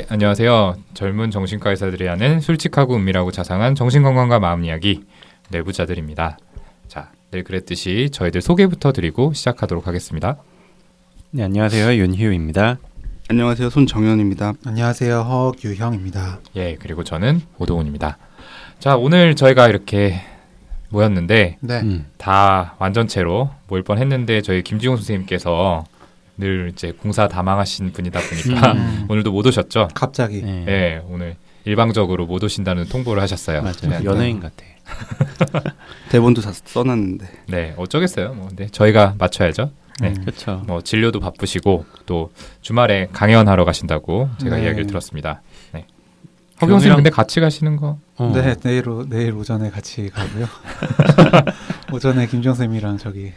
네, 안녕하세요. 젊은 정신과 의사들이 하는 솔직하고 은밀하고 자상한 정신건강과 마음 이야기 내부자들입니다. 자, 늘 그랬듯이 저희들 소개부터 드리고 시작하도록 하겠습니다. 네, 안녕하세요. 윤희우입니다. 안녕하세요. 손정현입니다. 안녕하세요. 허규형입니다. 예, 그리고 저는 오동훈입니다. 자, 오늘 저희가 이렇게 모였는데 네. 음. 다 완전체로 모일 뻔했는데 저희 김지용 선생님께서 늘 이제 공사 다 망하신 분이다 보니까 음. 오늘도 못 오셨죠? 갑자기. 네. 예, 오늘 일방적으로 못 오신다는 통보를 하셨어요. 맞아요. 네. 연예인 같아. 대본도 다 써놨는데 네, 어쩌겠어요. 뭐, 근데 저희가 맞춰야죠. 네. 음. 그렇죠. 뭐 진료도 바쁘시고 또 주말에 강연하러 가신다고 제가 네. 이야기를 들었습니다. 네. 허경 선생님 경이랑- 근데 같이 가시는 거? 어. 네, 내일 오, 내일 오전에 같이 가고요. 오전에 김정 쌤이랑 저기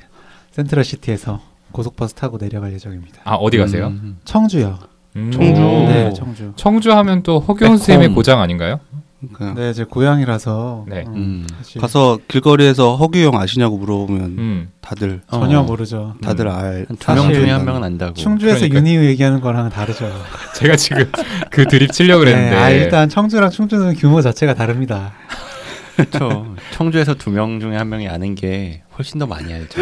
센트럴 시티에서 고속버스 타고 내려갈 예정입니다. 아 어디 가세요? 음. 청주요. 음. 청주. 오. 네, 청주. 청주 하면 또 허경. 선생님의 고장 아닌가요? 그냥 네, 제 고향이라서 네. 음, 음. 가서 길거리에서 허규형 아시냐고 물어보면 음. 다들 전혀 어. 모르죠. 다들 음. 알. 두명 사실 중에 한 명은 안다고. 충주에서 그러니까. 윤희우 얘기하는 거랑 다르죠. 제가 지금 그 드립 치려고 그랬는데 네, 아, 일단 청주랑 충주는 규모 자체가 다릅니다. 그렇죠. 청주에서 두 명 중에 한 명이 아는 게 훨씬 더 많이 알죠.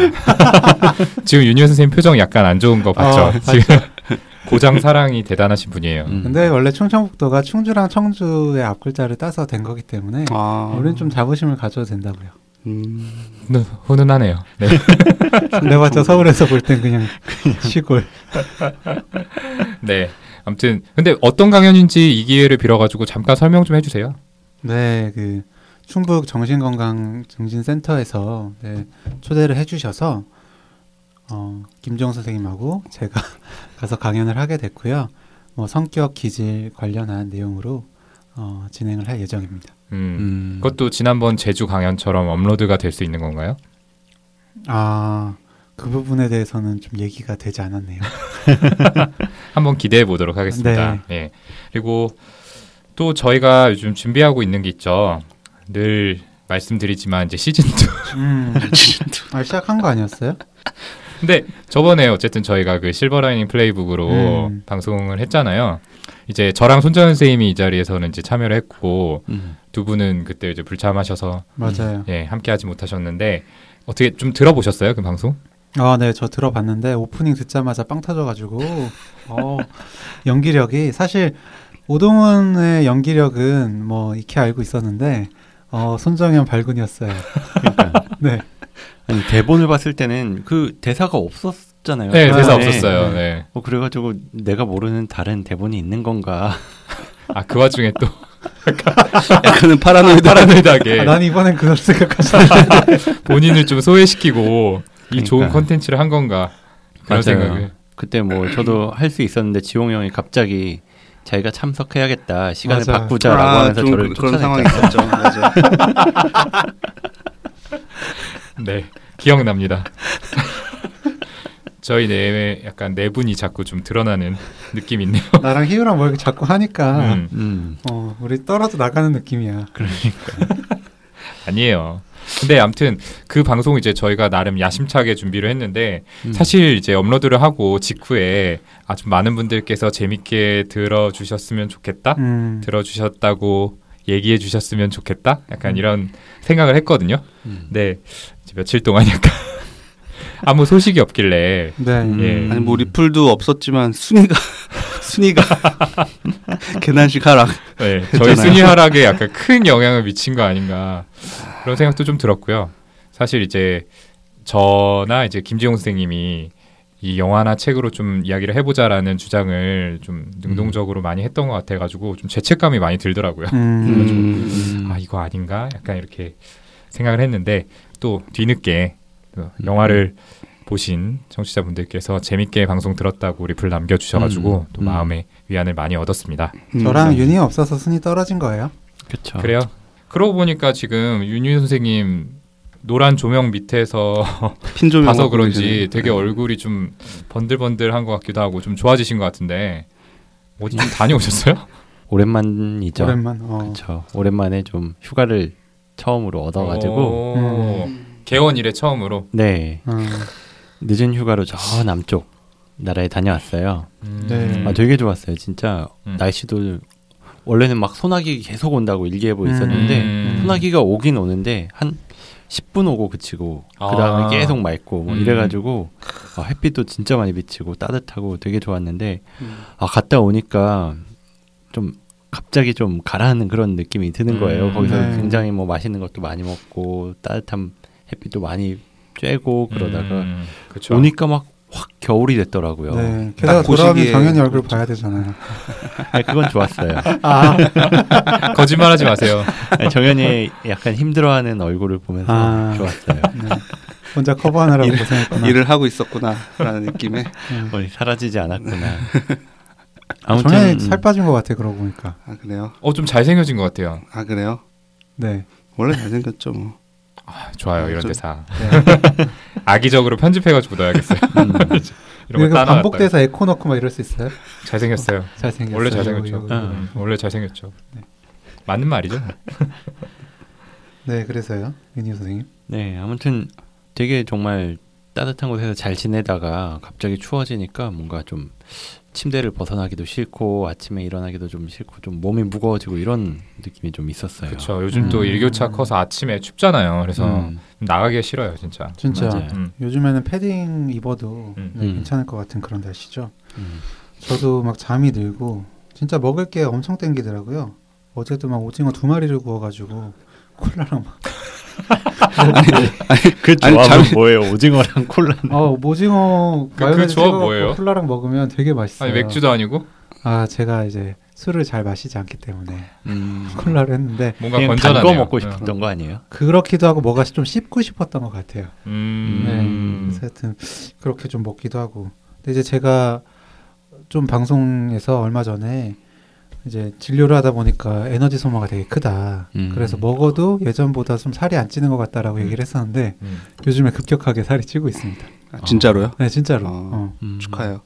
지금 윤희 선생님 표정 약간 안 좋은 거 봤죠? 어, 지금 고장 사랑이 대단하신 분이에요. 음. 근데 원래 충청북도가 충주랑 청주의 앞글자를 따서 된 거기 때문에 아, 우리는 좀 자부심을 가져도 된다고요. 음, 훈- 훈훈하네요. 네. 내봤자 서울에서 볼땐 그냥 시골. 네. 아무튼 근데 어떤 강연인지 이 기회를 빌어가지고 잠깐 설명 좀 해주세요. 네, 그 충북 정신건강 증진센터에서 네, 초대를 해주셔서 어, 김정 선생님하고 제가 가서 강연을 하게 됐고요. 뭐 성격 기질 관련한 내용으로 어, 진행을 할 예정입니다. 음. 음. 그것도 지난번 제주 강연처럼 업로드가 될 수 있는 건가요? 아, 그 부분에 대해서는 좀 얘기가 되지 않았네요. 한번 기대해 보도록 하겠습니다. 네. 예. 그리고 또 저희가 요즘 준비하고 있는 게 있죠. 늘 말씀드리지만 이제 시즌 2. 음, 아, 시작한 거 아니었어요? 근데 저번에 어쨌든 저희가 그 실버라이닝 플레이북으로 음. 방송을 했잖아요. 이제 저랑 손정현 선생님이 이 자리에서는 이제 참여를 했고 음. 두 분은 그때 이제 불참하셔서 맞아요. 예, 함께하지 못하셨는데 어떻게 좀 들어보셨어요 그 방송? 아, 네, 저 들어봤는데 오프닝 듣자마자 빵 터져가지고 어, 연기력이 사실 오동훈의 연기력은 뭐 익히 알고 있었는데 어, 손정현 발군이었어요. 그러니까. 네, 아니 대본을 봤을 때는 그 대사가 없었잖아요. 네, 대사 네. 없었어요. 네. 어, 그래가지고 내가 모르는 다른 대본이 있는 건가? 아 그 와중에 또 약간은 paranoid. paranoid하게 아, 난 이번엔 그걸 생각하지. 본인을 좀 소외시키고 이 그러니까. 좋은 컨텐츠를 한 건가 그런 맞아요. 생각을 그때 뭐 저도 할 수 있었는데 지용 형이 갑자기 자기가 참석해야겠다 시간을 맞아. 바꾸자라고 아, 하면서 좀 저를 그- 그런 상황이. 있었죠. 맞아. 네 기억납니다. 저희 네 약간 네 분이 자꾸 좀 드러나는 느낌이 있네요. 나랑 희우랑 뭐 이렇게 자꾸 하니까 음, 음. 어, 우리 떨어져 나가는 느낌이야. 아니에요. 근데 아무튼 그 방송 이제 저희가 나름 야심차게 준비를 했는데 음. 사실 이제 업로드를 하고 직후에 아주 많은 분들께서 재밌게 들어주셨으면 좋겠다, 음, 들어주셨다고 얘기해 주셨으면 좋겠다, 약간 이런 생각을 했거든요. 음. 네, 이제 며칠 동안 약간 아무 소식이 없길래 네. 음. 예. 아니 뭐 리플도 없었지만 순위가 순위가 계단식 하락. 네, 저희. 순위 하락에 약간 큰 영향을 미친 거 아닌가 그런 생각도 좀 들었고요. 사실 이제 저나 이제 김지용 선생님이 이 영화나 책으로 좀 이야기를 해보자라는 주장을 좀 능동적으로 많이 했던 것 같아가지고 좀 죄책감이 많이 들더라고요. 음, 음. 아 이거 아닌가? 약간 이렇게 생각을 했는데 또 뒤늦게 또 영화를 보신 청취자분들께서 재밌게 방송 들었다고 리플 남겨주셔가지고 음. 또 음. 마음의 위안을 많이 얻었습니다. 음. 저랑 윤희 없어서 순위 떨어진 거예요. 그렇죠. 그래요? 그러고 보니까 지금 윤유 선생님 노란 조명 밑에서 핀 조명 봐서 그런지 계시네. 되게 얼굴이 좀 번들번들한 것 같기도 하고 좀 좋아지신 것 같은데 어디 좀 다녀오셨어요? 오랜만이죠. 오랜만. 어. 그렇죠. 오랜만에 좀 휴가를 처음으로 얻어가지고 오, 개원 이래 처음으로 네 음. 늦은 휴가로 저 남쪽 나라에 다녀왔어요. 음. 네. 아, 되게 좋았어요. 진짜 음. 날씨도 원래는 막 소나기 계속 온다고 일기예보 있었는데 음. 소나기가 오긴 오는데 한 10분 오고 그치고 아. 그 다음에 계속 맑고 뭐 음. 이래가지고 아, 햇빛도 진짜 많이 비치고 따뜻하고 되게 좋았는데 음. 아 갔다 오니까 좀 갑자기 좀 가라앉는 그런 느낌이 드는 거예요. 음. 거기서 네. 굉장히 뭐 맛있는 것도 많이 먹고 따뜻한 햇빛도 많이 쬐고 그러다가 음. 오니까 막 확 겨울이 됐더라고요. 네. 게다가 딱 돌아오면 당연히 얼굴 그렇죠. 봐야 되잖아요. 아니, 그건 좋았어요. 아, 거짓말하지 마세요. 아니, 정현이 약간 힘들어하는 얼굴을 보면서 아. 좋았어요. 네. 혼자 커버하느라고 고생했구나. 일을 하고 있었구나라는 느낌에 머리 사라지지 않았구나. 아무튼 살 빠진 것 같아 그러고 보니까. 아 그래요? 어좀 잘생겨진 것 같아요. 아 그래요? 네. 원래 잘생겼죠 뭐. 아, 좋아요 이런 좀- 대사. 네. 악의적으로 편집해가지고 넣어야겠어요. 음, 이런 거. 반복돼서 에코 넣고 막 이럴 수 있어요? 잘생겼어요. 잘생겼어요. 원래 잘생겼죠. 이거, 이거, 이거. 음, 원래 잘생겼죠. 맞는 말이죠. 네, 그래서요, 윤희 선생님. 네, 아무튼 되게 정말 따뜻한 곳에서 잘 지내다가 갑자기 추워지니까 뭔가 좀 침대를 벗어나기도 싫고 아침에 일어나기도 좀 싫고 좀 몸이 무거워지고 이런 느낌이 좀 있었어요. 그렇죠. 요즘 또 음. 일교차 커서 아침에 춥잖아요. 그래서 음, 나가기가 싫어요, 진짜. 진짜. 음. 요즘에는 패딩 입어도 음. 네, 음. 괜찮을 것 같은 그런 날씨죠. 음. 저도 막 잠이 들고 진짜 먹을 게 엄청 땡기더라고요. 어제도 막 오징어 두 마리를 구워가지고 콜라랑 막. 그 아니, 조합은 잠이- 뭐예요? 오징어랑 콜라. 어 오징어 그- 그 마요네즈 조합 뭐예요? 콜라랑 먹으면 되게 맛있어요. 아니 맥주도 아니고 아 제가 이제 술을 잘 마시지 않기 때문에 음, 콜라를 했는데 뭔가 건전하네요. 단거 먹고 어. 싶었던 거 아니에요? 그렇기도 하고 뭐가 좀 씹고 싶었던 것 같아요. 음. 네. 하여튼 그렇게 좀 먹기도 하고. 근데 이제 제가 좀 방송에서 얼마 전에 이제 진료를 하다 보니까 에너지 소모가 되게 크다. 음. 그래서 먹어도 예전보다 좀 살이 안 찌는 것 같다라고 음. 얘기를 했었는데 음. 요즘에 급격하게 살이 찌고 있습니다. 아, 진짜로요? 네, 진짜로. 어. 어. 음. 축하해요.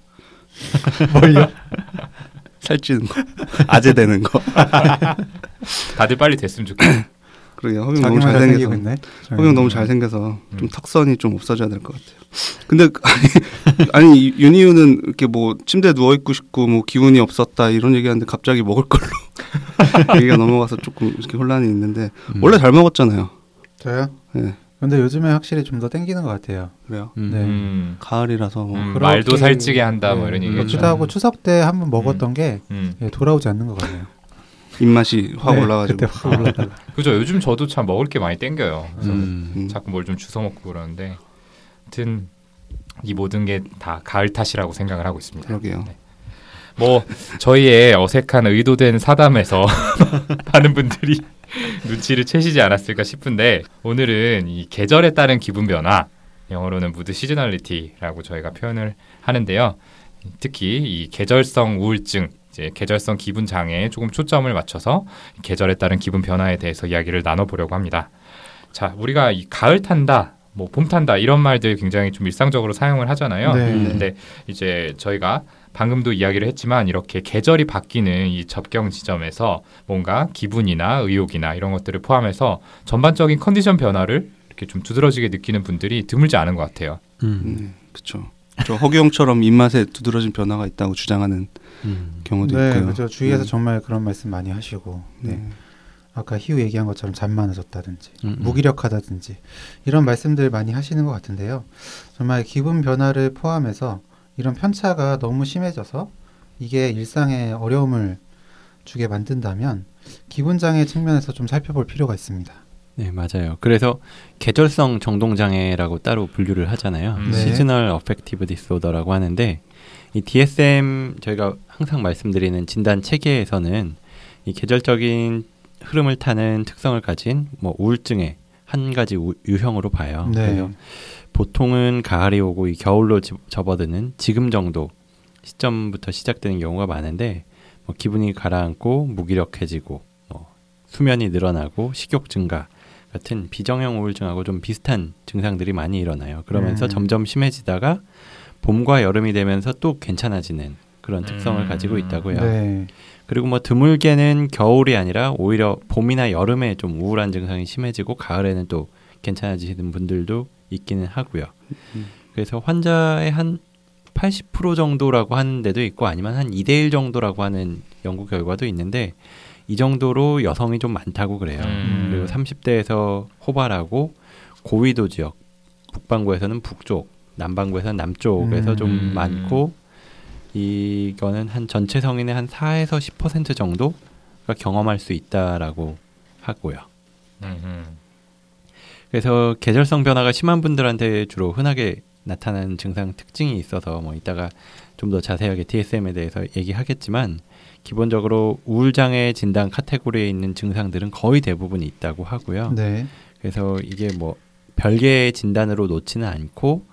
뭘요? 살찌는 거, 아재 되는 거. 다들 빨리 됐으면 좋겠어요. 그러게요. 허경 너무 잘생겨서. 있네. 허경 너무 잘생겨서 음. 좀 턱선이 좀 없어져야 될 것 같아요. 근데 아니, 아니 윤희우는 이렇게 뭐 침대 누워 있고 싶고 뭐 기운이 없었다 이런 얘기하는데 갑자기 먹을 걸로 얘기가 넘어가서 조금 이렇게 혼란이 있는데 음. 원래 잘 먹었잖아요. 저요? 네, 근데 요즘에 확실히 좀 더 땡기는 것 같아요. 그래요. 음. 네. 음. 가을이라서 뭐 음, 말도 살찌게 한다 뭐 이런 네, 얘기 그렇기도. 하고 추석 때 한번 먹었던 게 음. 예, 돌아오지 않는 것 같네요. 입맛이 확 네, 올라가지고 그때 확 올라다가. 그죠. 요즘 저도 참 먹을 게 많이 땡겨요. 그래서 음. 음. 자꾸 뭘 좀 주워 먹고 그러는데, 하여튼 이 모든 게 다 가을 탓이라고 생각을 하고 있습니다. 그러게요. 뭐 저희의 어색한 의도된 사담에서 많은 분들이 눈치를 채시지 않았을까 싶은데 오늘은 이 계절에 따른 기분 변화 영어로는 무드 시즈널리티라고 저희가 표현을 하는데요. 특히 이 계절성 우울증, 이제 계절성 기분 장애에 조금 초점을 맞춰서 계절에 따른 기분 변화에 대해서 이야기를 나눠보려고 합니다. 자, 우리가 이 가을 탄다, 뭐봄 탄다 이런 말들 굉장히 좀 일상적으로 사용을 하잖아요. 네. 근데 이제 저희가 방금도 이야기를 했지만 이렇게 계절이 바뀌는 이 접경 지점에서 뭔가 기분이나 의욕이나 이런 것들을 포함해서 전반적인 컨디션 변화를 이렇게 좀 두드러지게 느끼는 분들이 드물지 않은 것 같아요. 음. 네, 그렇죠. 저 허경처럼 입맛에 두드러진 변화가 있다고 주장하는 음. 경우도 네, 있고요. 그죠. 주위에서 음. 정말 그런 말씀 많이 하시고, 네. 네. 아까 희우 얘기한 것처럼 잠 많아졌다든지, 음, 음. 무기력하다든지 이런 말씀들 많이 하시는 것 같은데요. 정말 기분 변화를 포함해서 이런 편차가 너무 심해져서 이게 일상에 어려움을 주게 만든다면 기분 장애 측면에서 좀 살펴볼 필요가 있습니다. 네, 맞아요. 그래서 계절성 정동 장애라고 따로 분류를 하잖아요. 음. 네. 시즈널 어펙티브 디스오더라고 하는데 이 DSM 저희가 항상 말씀드리는 진단 체계에서는 이 계절적인 흐름을 타는 특성을 가진 뭐 우울증의 한 가지 우- 유형으로 봐요. 네. 그래서 보통은 가을이 오고 이 겨울로 지- 접어드는 지금 정도 시점부터 시작되는 경우가 많은데 뭐 기분이 가라앉고 무기력해지고 뭐 수면이 늘어나고 식욕 증가 같은 비정형 우울증하고 좀 비슷한 증상들이 많이 일어나요. 그러면서 음. 점점 심해지다가 봄과 여름이 되면서 또 괜찮아지는 그런 특성을 음. 가지고 있다고요. 네. 그리고 뭐 드물게는 겨울이 아니라 오히려 봄이나 여름에 좀 우울한 증상이 심해지고 가을에는 또 괜찮아지시는 분들도 있기는 하고요. 음. 그래서 환자의 한 80% 정도라고 하는 데도 있고 아니면 한 2대 1 정도라고 하는 연구 결과도 있는데 이 정도로 여성이 좀 많다고 그래요. 음. 그리고 30대에서 호발하고 고위도 지역 북반구에서는 북쪽, 남반구에서는 남쪽에서 음. 좀 많고 이거는 한 전체 성인의 한 4에서 10% 정도가 경험할 수 있다라고 하고요. 음, 음. 그래서 계절성 변화가 심한 분들한테 주로 흔하게 나타나는 증상 특징이 있어서 뭐 이따가 좀 더 자세하게 DSM에 대해서 얘기하겠지만 기본적으로 우울장애 진단 카테고리에 있는 증상들은 거의 대부분 있다고 하고요. 네. 그래서 이게 뭐 별개의 진단으로 놓지는 않고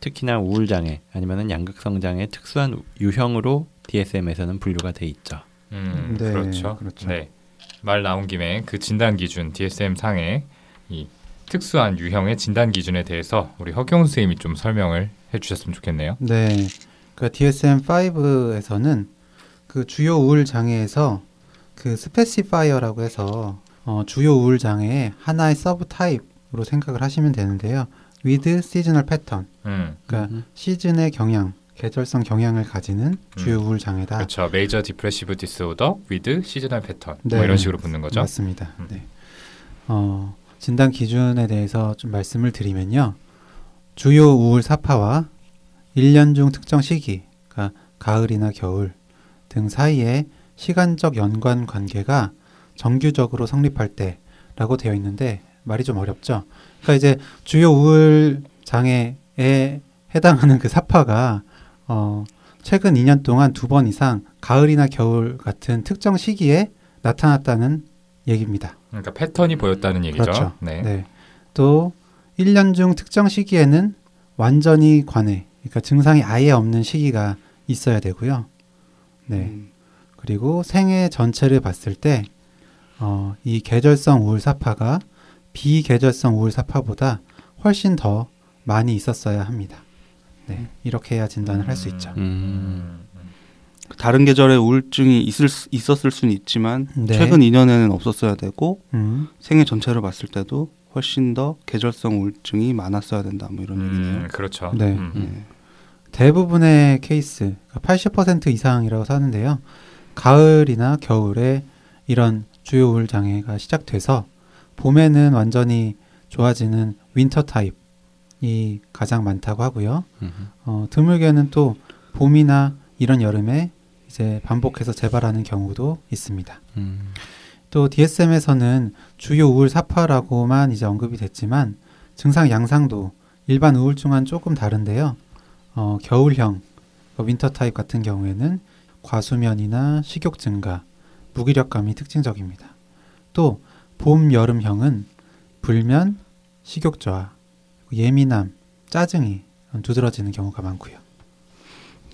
특히나 우울장애 아니면은 양극성 장애 특수한 유형으로 DSM에서는 분류가 돼 있죠. 음, 네, 그렇죠. 그렇죠. 네. 말 나온 김에 그 진단 기준 DSM 상의 이 특수한 유형의 진단 기준에 대해서 우리 허경 선생님이 좀 설명을 해 주셨으면 좋겠네요. 네. 그 DSM-5에서는 그 주요 우울 장애에서 그 specifier라고 해서 어, 주요 우울 장애의 하나의 subtype으로 생각을 하시면 되는데요. With seasonal pattern. 음, 그러니까 음. 시즌의 경향, 계절성 경향을 가지는 주요 우울 장애다. 그렇죠. major depressive disorder with seasonal pattern 네. 뭐 이런 식으로 붙는 거죠. 맞습니다. 음. 네. 어, 진단 기준에 대해서 좀 말씀을 드리면요. 주요 우울 삽화와 1년 중 특정 시기, 그러니까 가을이나 겨울 등 사이에 시간적 연관 관계가 정규적으로 성립할 때라고 되어 있는데 말이 좀 어렵죠. 그러니까 이제 주요 우울 장애에 해당하는 그 사파가 어, 최근 2년 동안 두 번 이상 가을이나 겨울 같은 특정 시기에 나타났다는 얘기입니다. 그러니까 패턴이 보였다는 얘기죠. 그렇죠. 네. 네. 또 1년 중 특정 시기에는 완전히 관해, 그러니까 증상이 아예 없는 시기가 있어야 되고요. 네. 음, 그리고 생애 전체를 봤을 때, 어, 이 계절성 우울 사파가 비계절성 우울 사파보다 훨씬 더 많이 있었어야 합니다. 네. 이렇게 해야 진단을 할 수 있죠. 음. 다른 계절에 우울증이 있을 수- 있었을 수는 있지만 네. 최근 2년에는 없었어야 되고 음, 생애 전체를 봤을 때도 훨씬 더 계절성 우울증이 많았어야 된다. 뭐 이런 얘기네요. 음, 그렇죠. 네. 음. 네. 대부분의 케이스, 80% 이상이라고 하는데요. 가을이나 겨울에 이런 주요 우울 장애가 시작돼서 봄에는 완전히 좋아지는 winter type이 가장 많다고 하고요. 음. 어, 드물게는 또 봄이나 이런 여름에 이제 반복해서 재발하는 경우도 있습니다. 음. 또 DSM에서는 주요 우울 삽화라고만 이제 언급이 됐지만 증상 양상도 일반 우울증과는 조금 다른데요. 어, 겨울형, 어, winter type 같은 경우에는 과수면이나 식욕 증가, 무기력감이 특징적입니다. 또 봄, 여름형은 불면, 식욕 저하, 예민함, 짜증이 두드러지는 경우가 많고요.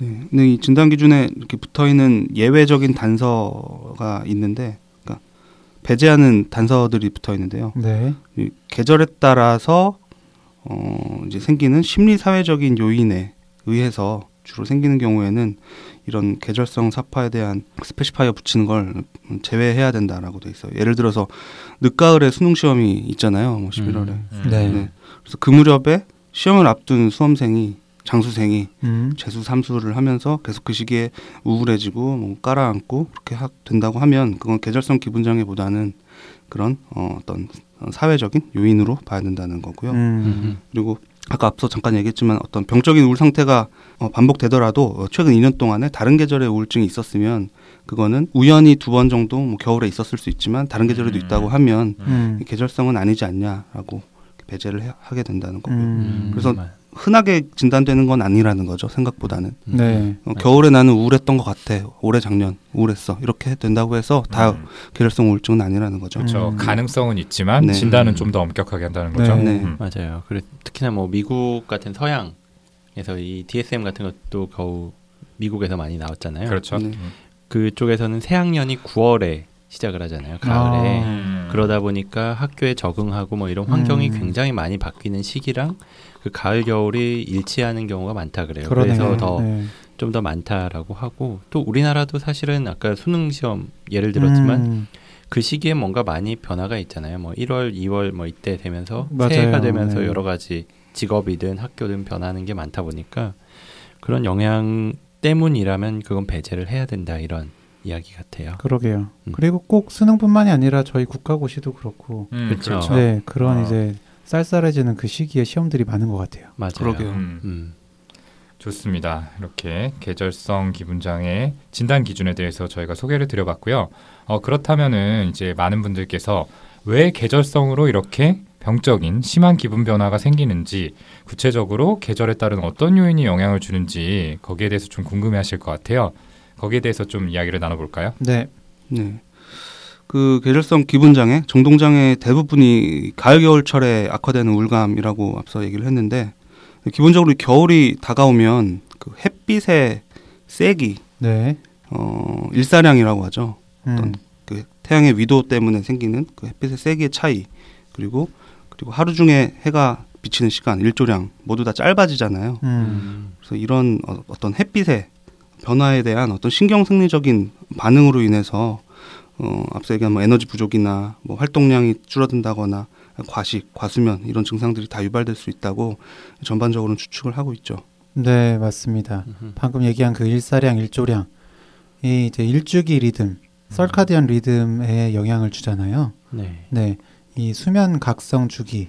네. 근데 이 진단 기준에 이렇게 붙어 있는 예외적인 단서가 있는데, 그러니까 배제하는 단서들이 붙어 있는데요. 네, 이 계절에 따라서 어 이제 생기는 심리 사회적인 요인에 의해서 주로 생기는 경우에는 이런 계절성 삽화에 대한 specifier 붙이는 걸 제외해야 된다라고 돼 있어요. 예를 들어서 늦가을에 수능 시험이 있잖아요. 뭐 11월에. 음. 음. 네. 네. 그래서 그 무렵에 시험을 앞둔 수험생이 장수생이 음, 재수 삼수를 하면서 계속 그 시기에 우울해지고 뭐 깔아앉고 그렇게 하, 된다고 하면 그건 계절성 기분 장애보다는 그런 어, 어떤 사회적인 요인으로 봐야 된다는 거고요. 음, 음. 그리고 아까 앞서 잠깐 얘기했지만 어떤 병적인 우울 상태가 어, 반복되더라도 어, 최근 2년 동안에 다른 계절에 우울증이 있었으면 그거는 우연히 두 번 정도 뭐 겨울에 있었을 수 있지만 다른 계절에도 음. 있다고 하면 음, 계절성은 아니지 않냐라고 배제를 해- 하게 된다는 거고요. 음, 그래서 말- 흔하게 진단되는 건 아니라는 거죠 생각보다는. 네, 어, 겨울에 나는 우울했던 것 같아. 올해 작년 우울했어. 이렇게 된다고 해서 다 음. 계절성 우울증은 아니라는 거죠. 그렇죠. 음. 가능성은 있지만 네. 진단은 음. 좀더 엄격하게 한다는 거죠. 네. 네. 음. 맞아요. 그래 특히나 뭐 미국 같은 서양에서 이 DSM 같은 것도 겨우 미국에서 많이 나왔잖아요. 그렇죠. 네. 음. 그쪽에서는 새 학년이 9월에 시작을 하잖아요. 가을에. 아. 음. 그러다 보니까 학교에 적응하고 뭐 이런 환경이 음. 굉장히 많이 바뀌는 시기랑 그 가을 겨울이 일치하는 경우가 많다 그래요. 그러네요. 그래서 더 좀더 네. 많다라고 하고 또 우리나라도 사실은 아까 수능 시험 예를 들었지만 음, 그 시기에 뭔가 많이 변화가 있잖아요. 뭐 1월, 2월 뭐 이때 되면서 맞아요. 새해가 되면서 네. 여러 가지 직업이든 학교든 변하는 게 많다 보니까 그런 영향 때문이라면 그건 배제를 해야 된다 이런 이야기 같아요. 그러게요. 음. 그리고 꼭 수능뿐만이 아니라 저희 국가고시도 그렇고 음, 그쵸. 그렇죠. 네 그런 어. 이제 쌀쌀해지는 그 시기에 시험들이 많은 것 같아요. 맞아요. 그러게요. 음, 음. 좋습니다. 이렇게 계절성 기분장애 진단 기준에 대해서 저희가 소개를 드려봤고요. 어, 그렇다면은 이제 많은 분들께서 왜 계절성으로 이렇게 병적인 심한 기분 변화가 생기는지 구체적으로 계절에 따른 어떤 요인이 영향을 주는지 거기에 대해서 좀 궁금해하실 것 같아요. 거기에 대해서 좀 이야기를 나눠볼까요? 네. 네. 그 계절성 기분 장애, 정동 장애 대부분이 가을 겨울철에 악화되는 우울감이라고 앞서 얘기를 했는데 기본적으로 겨울이 다가오면 그 햇빛의 세기, 네. 어, 일사량이라고 하죠. 음. 어떤 그 태양의 위도 때문에 생기는 그 햇빛의 세기의 차이 그리고 그리고 하루 중에 해가 비치는 시간 일조량 모두 다 짧아지잖아요. 음. 음. 그래서 이런 어, 어떤 햇빛의 변화에 대한 어떤 신경 생리적인 반응으로 인해서 어, 앞서 얘기한 뭐 에너지 부족이나 뭐 활동량이 줄어든다거나 과식, 과수면 이런 증상들이 다 유발될 수 있다고 전반적으로는 추측을 하고 있죠. 네 맞습니다. 음흠. 방금 얘기한 그 일사량, 일조량, 이 이제 일주기 리듬, 설카디안 리듬에 영향을 주잖아요. 네. 네, 이 수면 각성 주기의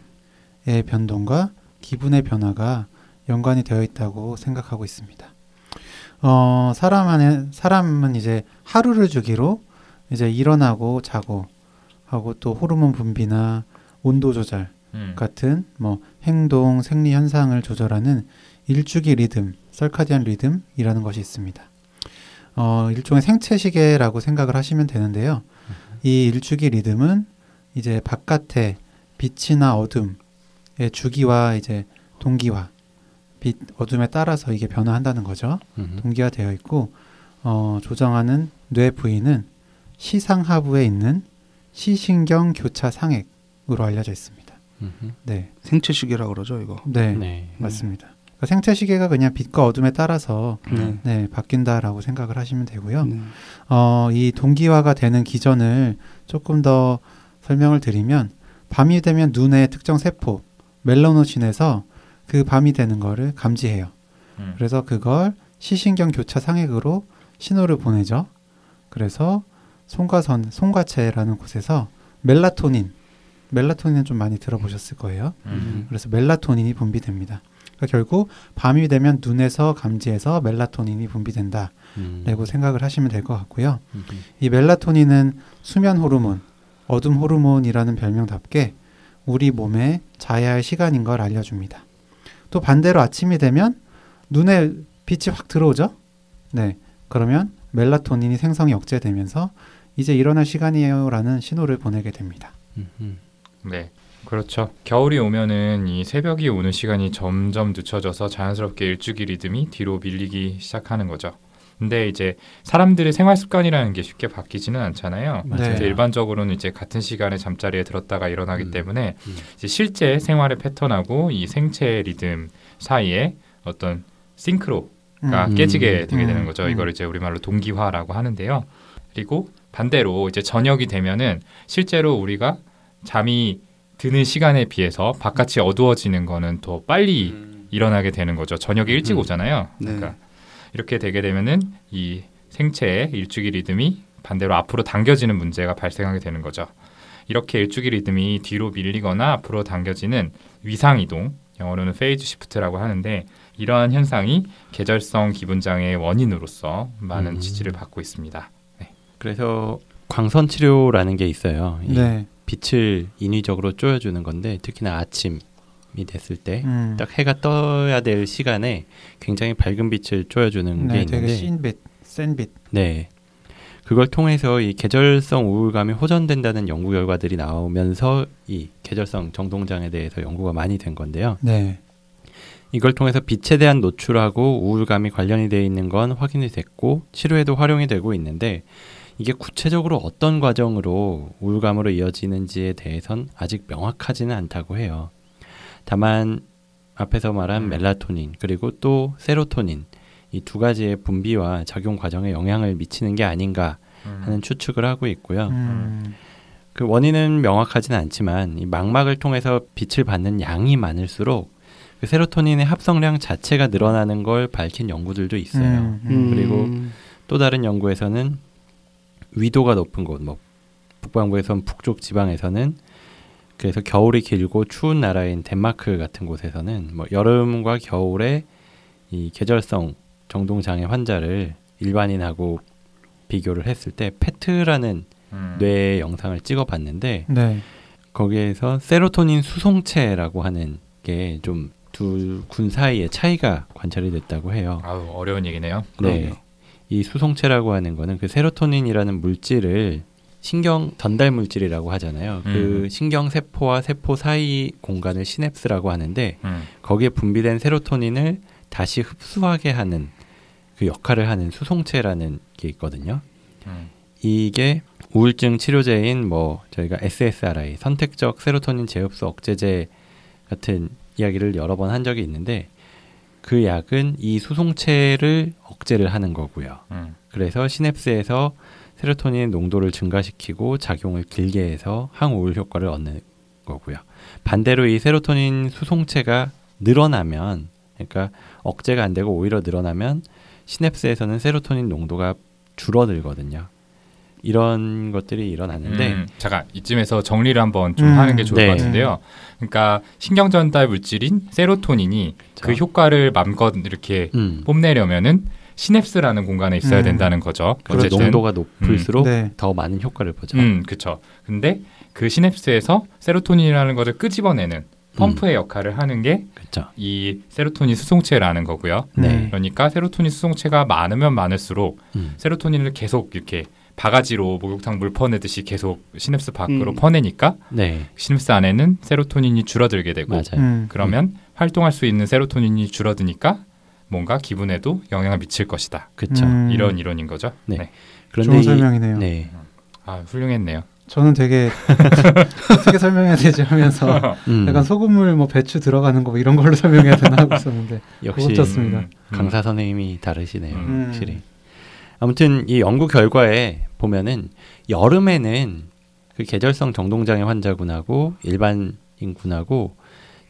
변동과 기분의 변화가 연관이 되어 있다고 생각하고 있습니다. 어, 사람 안에 사람은 이제 하루를 주기로 이제 일어나고 자고 하고 또 호르몬 분비나 온도 조절 음. 같은 뭐 행동, 생리 현상을 조절하는 일주기 리듬, 설카디안 리듬이라는 것이 있습니다. 어, 일종의 생체 시계라고 생각을 하시면 되는데요. 이 일주기 리듬은 이제 바깥의 빛이나 어둠의 주기와 이제 동기화, 빛, 어둠에 따라서 이게 변화한다는 거죠. 음흠. 동기화 되어 있고 어, 조정하는 뇌 부위는 시상하부에 있는 시신경 교차 상액으로 알려져 있습니다. 음흠. 네, 생체 시계라고 그러죠, 이거. 네, 네. 맞습니다. 그러니까 생체 시계가 그냥 빛과 어둠에 따라서 네. 네, 바뀐다라고 생각을 하시면 되고요. 네. 어, 이 동기화가 되는 기전을 조금 더 설명을 드리면 밤이 되면 눈의 특정 세포 멜라노신에서 그 밤이 되는 거를 감지해요. 음. 그래서 그걸 시신경 교차 상액으로 신호를 보내죠. 그래서 송가선, 송가체라는 곳에서 멜라토닌, 멜라토닌은 좀 많이 들어보셨을 거예요. 음. 그래서 멜라토닌이 분비됩니다. 그러니까 결국 밤이 되면 눈에서 감지해서 멜라토닌이 분비된다라고 음. 생각을 하시면 될 것 같고요. 음흠. 이 멜라토닌은 수면 호르몬, 어둠 호르몬이라는 별명답게 우리 몸에 자야 할 시간인 걸 알려줍니다. 또 반대로 아침이 되면 눈에 빛이 확 들어오죠? 네. 그러면 멜라토닌이 생성이 억제되면서 이제 일어날 시간이에요라는 신호를 보내게 됩니다. 음흠. 네. 그렇죠. 겨울이 오면은 이 새벽이 오는 시간이 점점 늦춰져서 자연스럽게 일주기 리듬이 뒤로 밀리기 시작하는 거죠. 근데 이제 사람들의 생활 습관이라는 게 쉽게 바뀌지는 않잖아요. 맞아요. 이제 일반적으로는 이제 같은 시간에 잠자리에 들었다가 일어나기 음. 때문에 음. 이제 실제 생활의 패턴하고 이 생체 리듬 사이에 어떤 싱크로가 음. 깨지게 되게 음. 되는 거죠. 음. 이걸 이제 우리말로 동기화라고 하는데요. 그리고 반대로 이제 저녁이 되면은 실제로 우리가 잠이 드는 시간에 비해서 바깥이 어두워지는 거는 더 빨리 일어나게 되는 거죠. 저녁에 일찍 음. 오잖아요. 네. 그러니까 이렇게 되게 되면은 이 생체의 일주기 리듬이 반대로 앞으로 당겨지는 문제가 발생하게 되는 거죠. 이렇게 일주기 리듬이 뒤로 밀리거나 앞으로 당겨지는 위상 이동, 영어로는 phase shift라고 하는데 이러한 현상이 계절성 기분 장애의 원인으로서 많은 음. 지지를 받고 있습니다. 그래서 광선 치료라는 게 있어요. 이 네. 빛을 인위적으로 쪼여주는 건데 특히나 아침이 됐을 때 딱 음. 해가 떠야 될 시간에 굉장히 밝은 빛을 쪼여주는 게 네, 되게 있는데 센 빛, 센 빛. 네. 그걸 통해서 이 계절성 우울감이 호전된다는 연구 결과들이 나오면서 이 계절성 정동장애 대해서 연구가 많이 된 건데요. 네. 이걸 통해서 빛에 대한 노출하고 우울감이 관련이 되어 있는 건 확인이 됐고 치료에도 활용이 되고 있는데 이게 구체적으로 어떤 과정으로 우울감으로 이어지는지에 대해선 아직 명확하지는 않다고 해요. 다만 앞에서 말한 음. 멜라토닌 그리고 또 세로토닌 이 두 가지의 분비와 작용 과정에 영향을 미치는 게 아닌가 하는 추측을 하고 있고요. 음. 그 원인은 명확하지는 않지만 이 망막을 통해서 빛을 받는 양이 많을수록 그 세로토닌의 합성량 자체가 늘어나는 걸 밝힌 연구들도 있어요. 음, 음. 그리고 또 다른 연구에서는 위도가 높은 곳, 뭐 북반구에선 북쪽 지방에서는 그래서 겨울이 길고 추운 나라인 덴마크 같은 곳에서는 뭐 여름과 겨울에 이 계절성 정동 장애 환자를 일반인하고 비교를 했을 때 페트라는 음. 뇌 영상을 찍어봤는데 네. 거기에서 세로토닌 수송체라고 하는 게 좀 두 군 사이에 차이가 관찰이 됐다고 해요. 아우 어려운 얘기네요. 네. 그럼요. 이 수송체라고 하는 거는 그 세로토닌이라는 물질을 신경 전달 물질이라고 하잖아요. 그 음. 신경 세포와 세포 사이 공간을 시냅스라고 하는데 음. 거기에 분비된 세로토닌을 다시 흡수하게 하는 그 역할을 하는 수송체라는 게 있거든요. 음. 이게 우울증 치료제인 뭐 저희가 SSRI 선택적 세로토닌 재흡수 억제제 같은 이야기를 여러 번 한 적이 있는데 그 약은 이 수송체를 억제를 하는 거고요. 음. 그래서 시냅스에서 세로토닌 농도를 증가시키고 작용을 길게 해서 항우울 효과를 얻는 거고요. 반대로 이 세로토닌 수송체가 늘어나면 그러니까 억제가 안 되고 오히려 늘어나면 시냅스에서는 세로토닌 농도가 줄어들거든요. 이런 것들이 일어나는데 음, 잠깐 이쯤에서 정리를 한번 좀 음, 하는 게 좋을 네. 것 같은데요. 그러니까 신경 전달 물질인 세로토닌이 그 효과를 맘껏 이렇게 음, 뽐내려면은 시냅스라는 공간에 있어야 음. 된다는 거죠. 어쨌든. 농도가 높을수록 네. 더 많은 효과를 보죠. 음, 그렇죠. 근데 그 시냅스에서 세로토닌이라는 것을 끄집어내는 펌프의 역할을 하는 게 그렇죠. 이 세로토닌 수송체라는 거고요. 네. 그러니까 세로토닌 수송체가 많으면 많을수록 음. 세로토닌을 계속 이렇게 바가지로 목욕탕 물 퍼내듯이 계속 시냅스 밖으로 음. 퍼내니까 네, 시냅스 안에는 세로토닌이 줄어들게 되고 맞아요. 음. 그러면 활동할 수 있는 세로토닌이 줄어드니까 뭔가 기분에도 영향을 미칠 것이다. 그렇죠. 음. 이런 이론인 거죠. 네. 좋은 그런데 이, 설명이네요. 네, 아 훌륭했네요. 저는 되게 어떻게 설명해야 되지 하면서 음, 약간 소금물 뭐 배추 들어가는 거 뭐 이런 걸로 설명해야 되나 하고 있었는데 역시 고쳤습니다. 음, 음. 강사 선생님이 다르시네요. 음. 확실히. 아무튼 이 연구 결과에 보면은 여름에는 그 계절성 정동장애 환자군하고 일반인군하고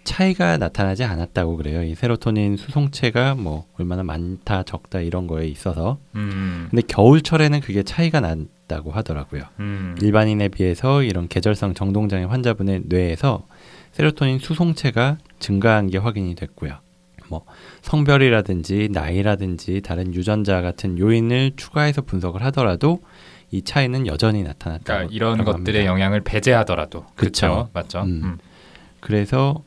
차이가 나타나지 않았다고 그래요. 이 세로토닌 수송체가 뭐 얼마나 많다 적다 이런 거에 있어서. 음, 근데 겨울철에는 그게 차이가 난다고 하더라고요. 음, 일반인에 비해서 이런 계절성 정동장애 환자분의 뇌에서 세로토닌 수송체가 증가한 게 확인이 됐고요. 뭐 성별이라든지 나이라든지 다른 유전자 같은 요인을 추가해서 분석을 하더라도 이 차이는 여전히 나타났다. 그러니까 이런 것들의 영향을 배제하더라도 그쵸. 그렇죠, 맞죠. 음. 음. 그래서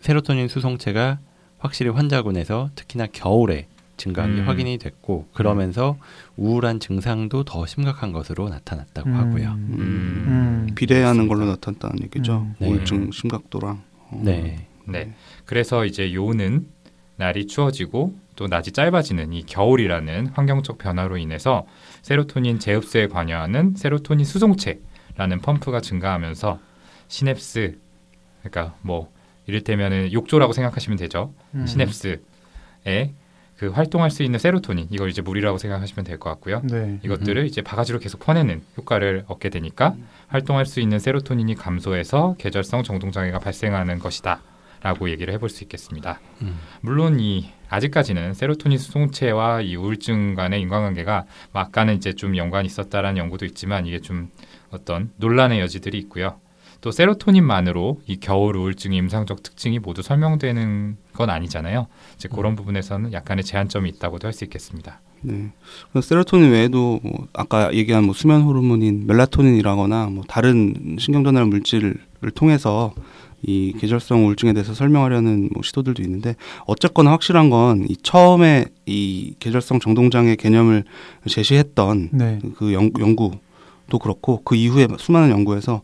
세로토닌 수송체가 확실히 환자군에서 특히나 겨울에 증가한 게 음. 확인이 됐고 그러면서 우울한 증상도 더 심각한 것으로 나타났다고 음. 하고요. 음. 음. 비례하는 걸로 나타났다는 얘기죠. 음. 네. 우울증 심각도랑. 어. 네. 네. 그래서 이제 요는 날이 추워지고 또 낮이 짧아지는 이 겨울이라는 환경적 변화로 인해서 세로토닌 재흡수에 관여하는 세로토닌 수송체라는 펌프가 증가하면서 시냅스 그러니까 뭐 이를테면은 욕조라고 생각하시면 되죠. 음. 시냅스에 그 활동할 수 있는 세로토닌 이걸 이제 물이라고 생각하시면 될 것 같고요. 네. 이것들을 이제 바가지로 계속 퍼내는 효과를 얻게 되니까 활동할 수 있는 세로토닌이 감소해서 계절성 정동 장애가 발생하는 것이다 라고 얘기를 해볼 수 있겠습니다. 음. 물론 이 아직까지는 세로토닌 수송체와 이 우울증 간의 인과관계가 뭐 아까는 이제 좀 연관이 있었다라는 연구도 있지만 이게 좀 어떤 논란의 여지들이 있고요. 또 세로토닌만으로 이 겨울 우울증의 임상적 특징이 모두 설명되는 건 아니잖아요. 이제 그런 부분에서는 약간의 제한점이 있다고도 할 수 있겠습니다. 네. 세로토닌 외에도 뭐 아까 얘기한 뭐 수면 호르몬인 멜라토닌이라거나 뭐 다른 신경 전달 물질을 통해서 이 계절성 우울증에 대해서 설명하려는 뭐 시도들도 있는데 어쨌거나 확실한 건 이 처음에 이 계절성 정동장애 개념을 제시했던 네. 그 연, 연구도 그렇고 그 이후에 수많은 연구에서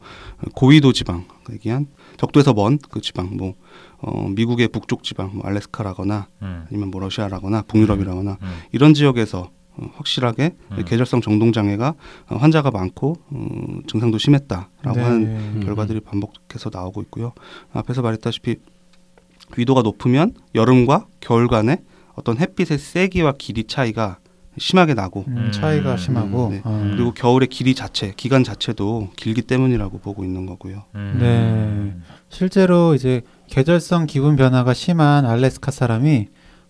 고위도 지방 얘기한 적도에서 먼 그 지방 뭐 어, 미국의 북쪽 지방 뭐 알래스카라거나 음, 아니면 뭐 러시아라거나 북유럽이라거나 음, 이런 지역에서 어, 확실하게 음. 계절성 정동 장애가 어, 환자가 많고 어, 증상도 심했다라고 네. 하는 음. 결과들이 반복해서 나오고 있고요. 앞에서 말했다시피 위도가 높으면 여름과 겨울간의 어떤 햇빛의 세기와 길이 차이가 심하게 나고 음, 차이가 음, 심하고 네. 어, 그리고 겨울의 길이 자체 기간 자체도 길기 때문이라고 보고 있는 거고요. 음. 네. 실제로 이제 계절성 기분 변화가 심한 알래스카 사람이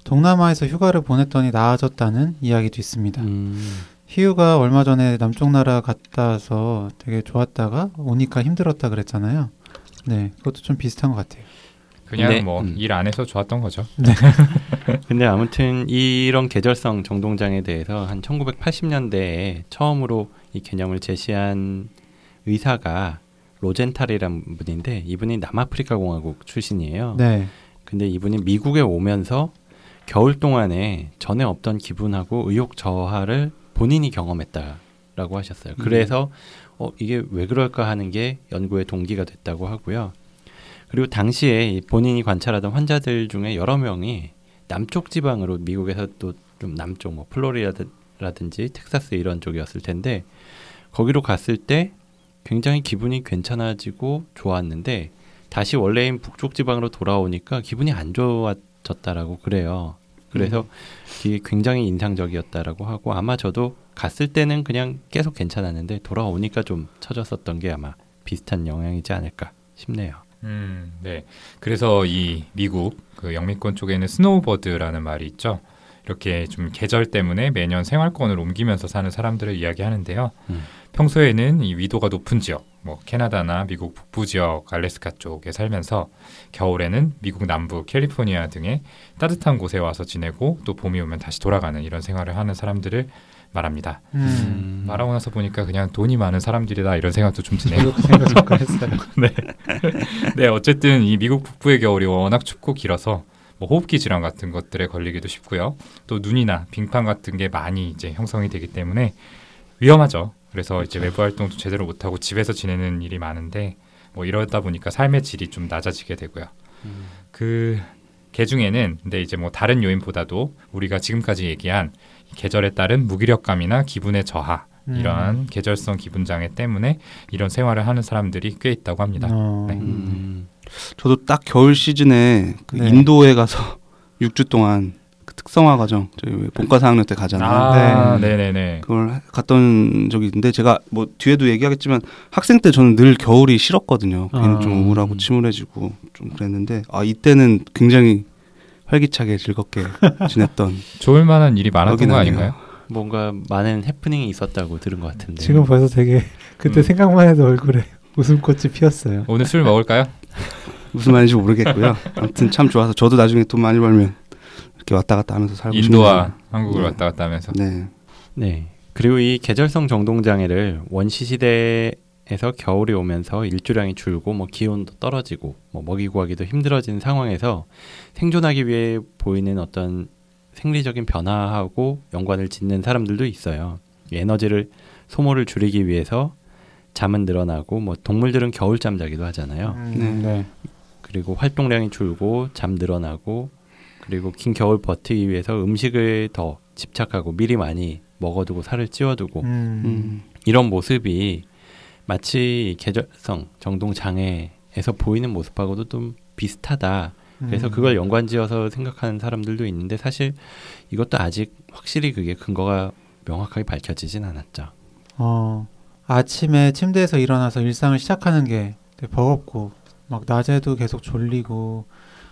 동남아에서 휴가를 보냈더니 나아졌다는 이야기도 있습니다. 음, 희우가 얼마 전에 남쪽 나라 갔다 와서 되게 좋았다가 오니까 힘들었다 그랬잖아요. 네, 그것도 좀 비슷한 것 같아요. 그냥 네, 뭐 음. 일 안에서 좋았던 거죠. 근데 아무튼 이런 계절성 정동장에 대해서 한 1980년대에 처음으로 이 개념을 제시한 의사가 로젠탈이란 분인데 이분이 남아프리카 공화국 출신이에요. 네, 근데 이분이 미국에 오면서 겨울 동안에 전에 없던 기분하고 의욕 저하를 본인이 경험했다라고 하셨어요. 그래서 어 이게 왜 그럴까 하는 게 연구의 동기가 됐다고 하고요. 그리고 당시에 이 본인이 관찰하던 환자들 중에 여러 명이 남쪽 지방으로 미국에서 또 좀 남쪽 뭐 플로리다라든지 텍사스 이런 쪽이었을 텐데 거기로 갔을 때 굉장히 기분이 괜찮아지고 좋았는데 다시 원래인 북쪽 지방으로 돌아오니까 기분이 안 좋아 졌다라고 그래요. 그래서 이게 굉장히 인상적이었다라고 하고 아마 저도 갔을 때는 그냥 계속 괜찮았는데 돌아오니까 좀 처졌었던 게 아마 비슷한 영향이지 않을까 싶네요. 음, 네. 그래서 이 미국 그 영미권 쪽에는 snowbird라는 말이 있죠. 이렇게 좀 계절 때문에 매년 생활권을 옮기면서 사는 사람들을 이야기하는데요. 음. 평소에는 이 위도가 높은 지역, 뭐 캐나다나 미국 북부 지역, 알래스카 쪽에 살면서 겨울에는 미국 남부 캘리포니아 등의 따뜻한 곳에 와서 지내고 또 봄이 오면 다시 돌아가는 이런 생활을 하는 사람들을 말합니다. 음, 말하고 나서 보니까 그냥 돈이 많은 사람들이다 이런 생각도 좀 드네요. 그 생각 잠깐 했어요. 네, 어쨌든 이 미국 북부의 겨울이 워낙 춥고 길어서 뭐 호흡기 질환 같은 것들에 걸리기도 쉽고요. 또 눈이나 빙판 같은 게 많이 이제 형성이 되기 때문에 위험하죠. 그래서 이제 외부 활동도 제대로 못 하고 집에서 지내는 일이 많은데 뭐 이러다 보니까 삶의 질이 좀 낮아지게 되고요. 그 개 중에는 근데 이제 뭐 다른 요인보다도 우리가 지금까지 얘기한 이 계절에 따른 무기력감이나 기분의 저하 음. 이러한 계절성 기분 장애 때문에 이런 생활을 하는 사람들이 꽤 있다고 합니다. 어, 네. 음. 저도 딱 겨울 시즌에 그 네. 인도에 가서 6주 동안 그 특성화 과정 저희 왜 본과 4학년 때 가잖아요. 아, 네, 네, 네. 그걸 하- 갔던 적이 있는데 제가 뭐 뒤에도 얘기하겠지만 학생 때 저는 늘 겨울이 싫었거든요. 괜히 아. 좀 우울하고 침울해지고 좀 그랬는데 아 이때는 굉장히 활기차게 즐겁게 지냈던 좋을 만한 일이 많았던 거. 아닌가요? 뭔가 많은 해프닝이 있었다고 들은 것 같은데. 지금 벌써 되게 그때 음. 생각만 해도 얼굴에 웃음꽃이 피었어요. 오늘 술 먹을까요? 무슨 말인지 모르겠고요. 아무튼 참 좋아서 저도 나중에 돈 많이 벌면 이렇게 왔다 갔다 하면서 살고 인도와 한국을 네. 왔다 갔다 하면서. 네. 네. 그리고 이 계절성 정동 장애를 원시 시대에서 겨울이 오면서 일조량이 줄고 뭐 기온도 떨어지고 뭐 먹이 구하기도 힘들어진 상황에서 생존하기 위해 보이는 어떤 생리적인 변화하고 연관을 짓는 사람들도 있어요. 이 에너지를 소모를 줄이기 위해서 잠은 늘어나고 뭐 동물들은 겨울잠 자기도 하잖아요. 음, 네. 네. 그리고 활동량이 줄고 잠 늘어나고 그리고 긴 겨울 버티기 위해서 음식을 더 집착하고 미리 많이 먹어두고 살을 찌워두고 음, 음. 이런 모습이 마치 계절성 정동 장애에서 보이는 모습하고도 좀 비슷하다. 그래서 음. 그걸 연관지어서 생각하는 사람들도 있는데 사실 이것도 아직 확실히 그게 근거가 명확하게 밝혀지진 않았죠. 어, 아침에 침대에서 일어나서 일상을 시작하는 게 되게 버겁고 막 낮에도 계속 졸리고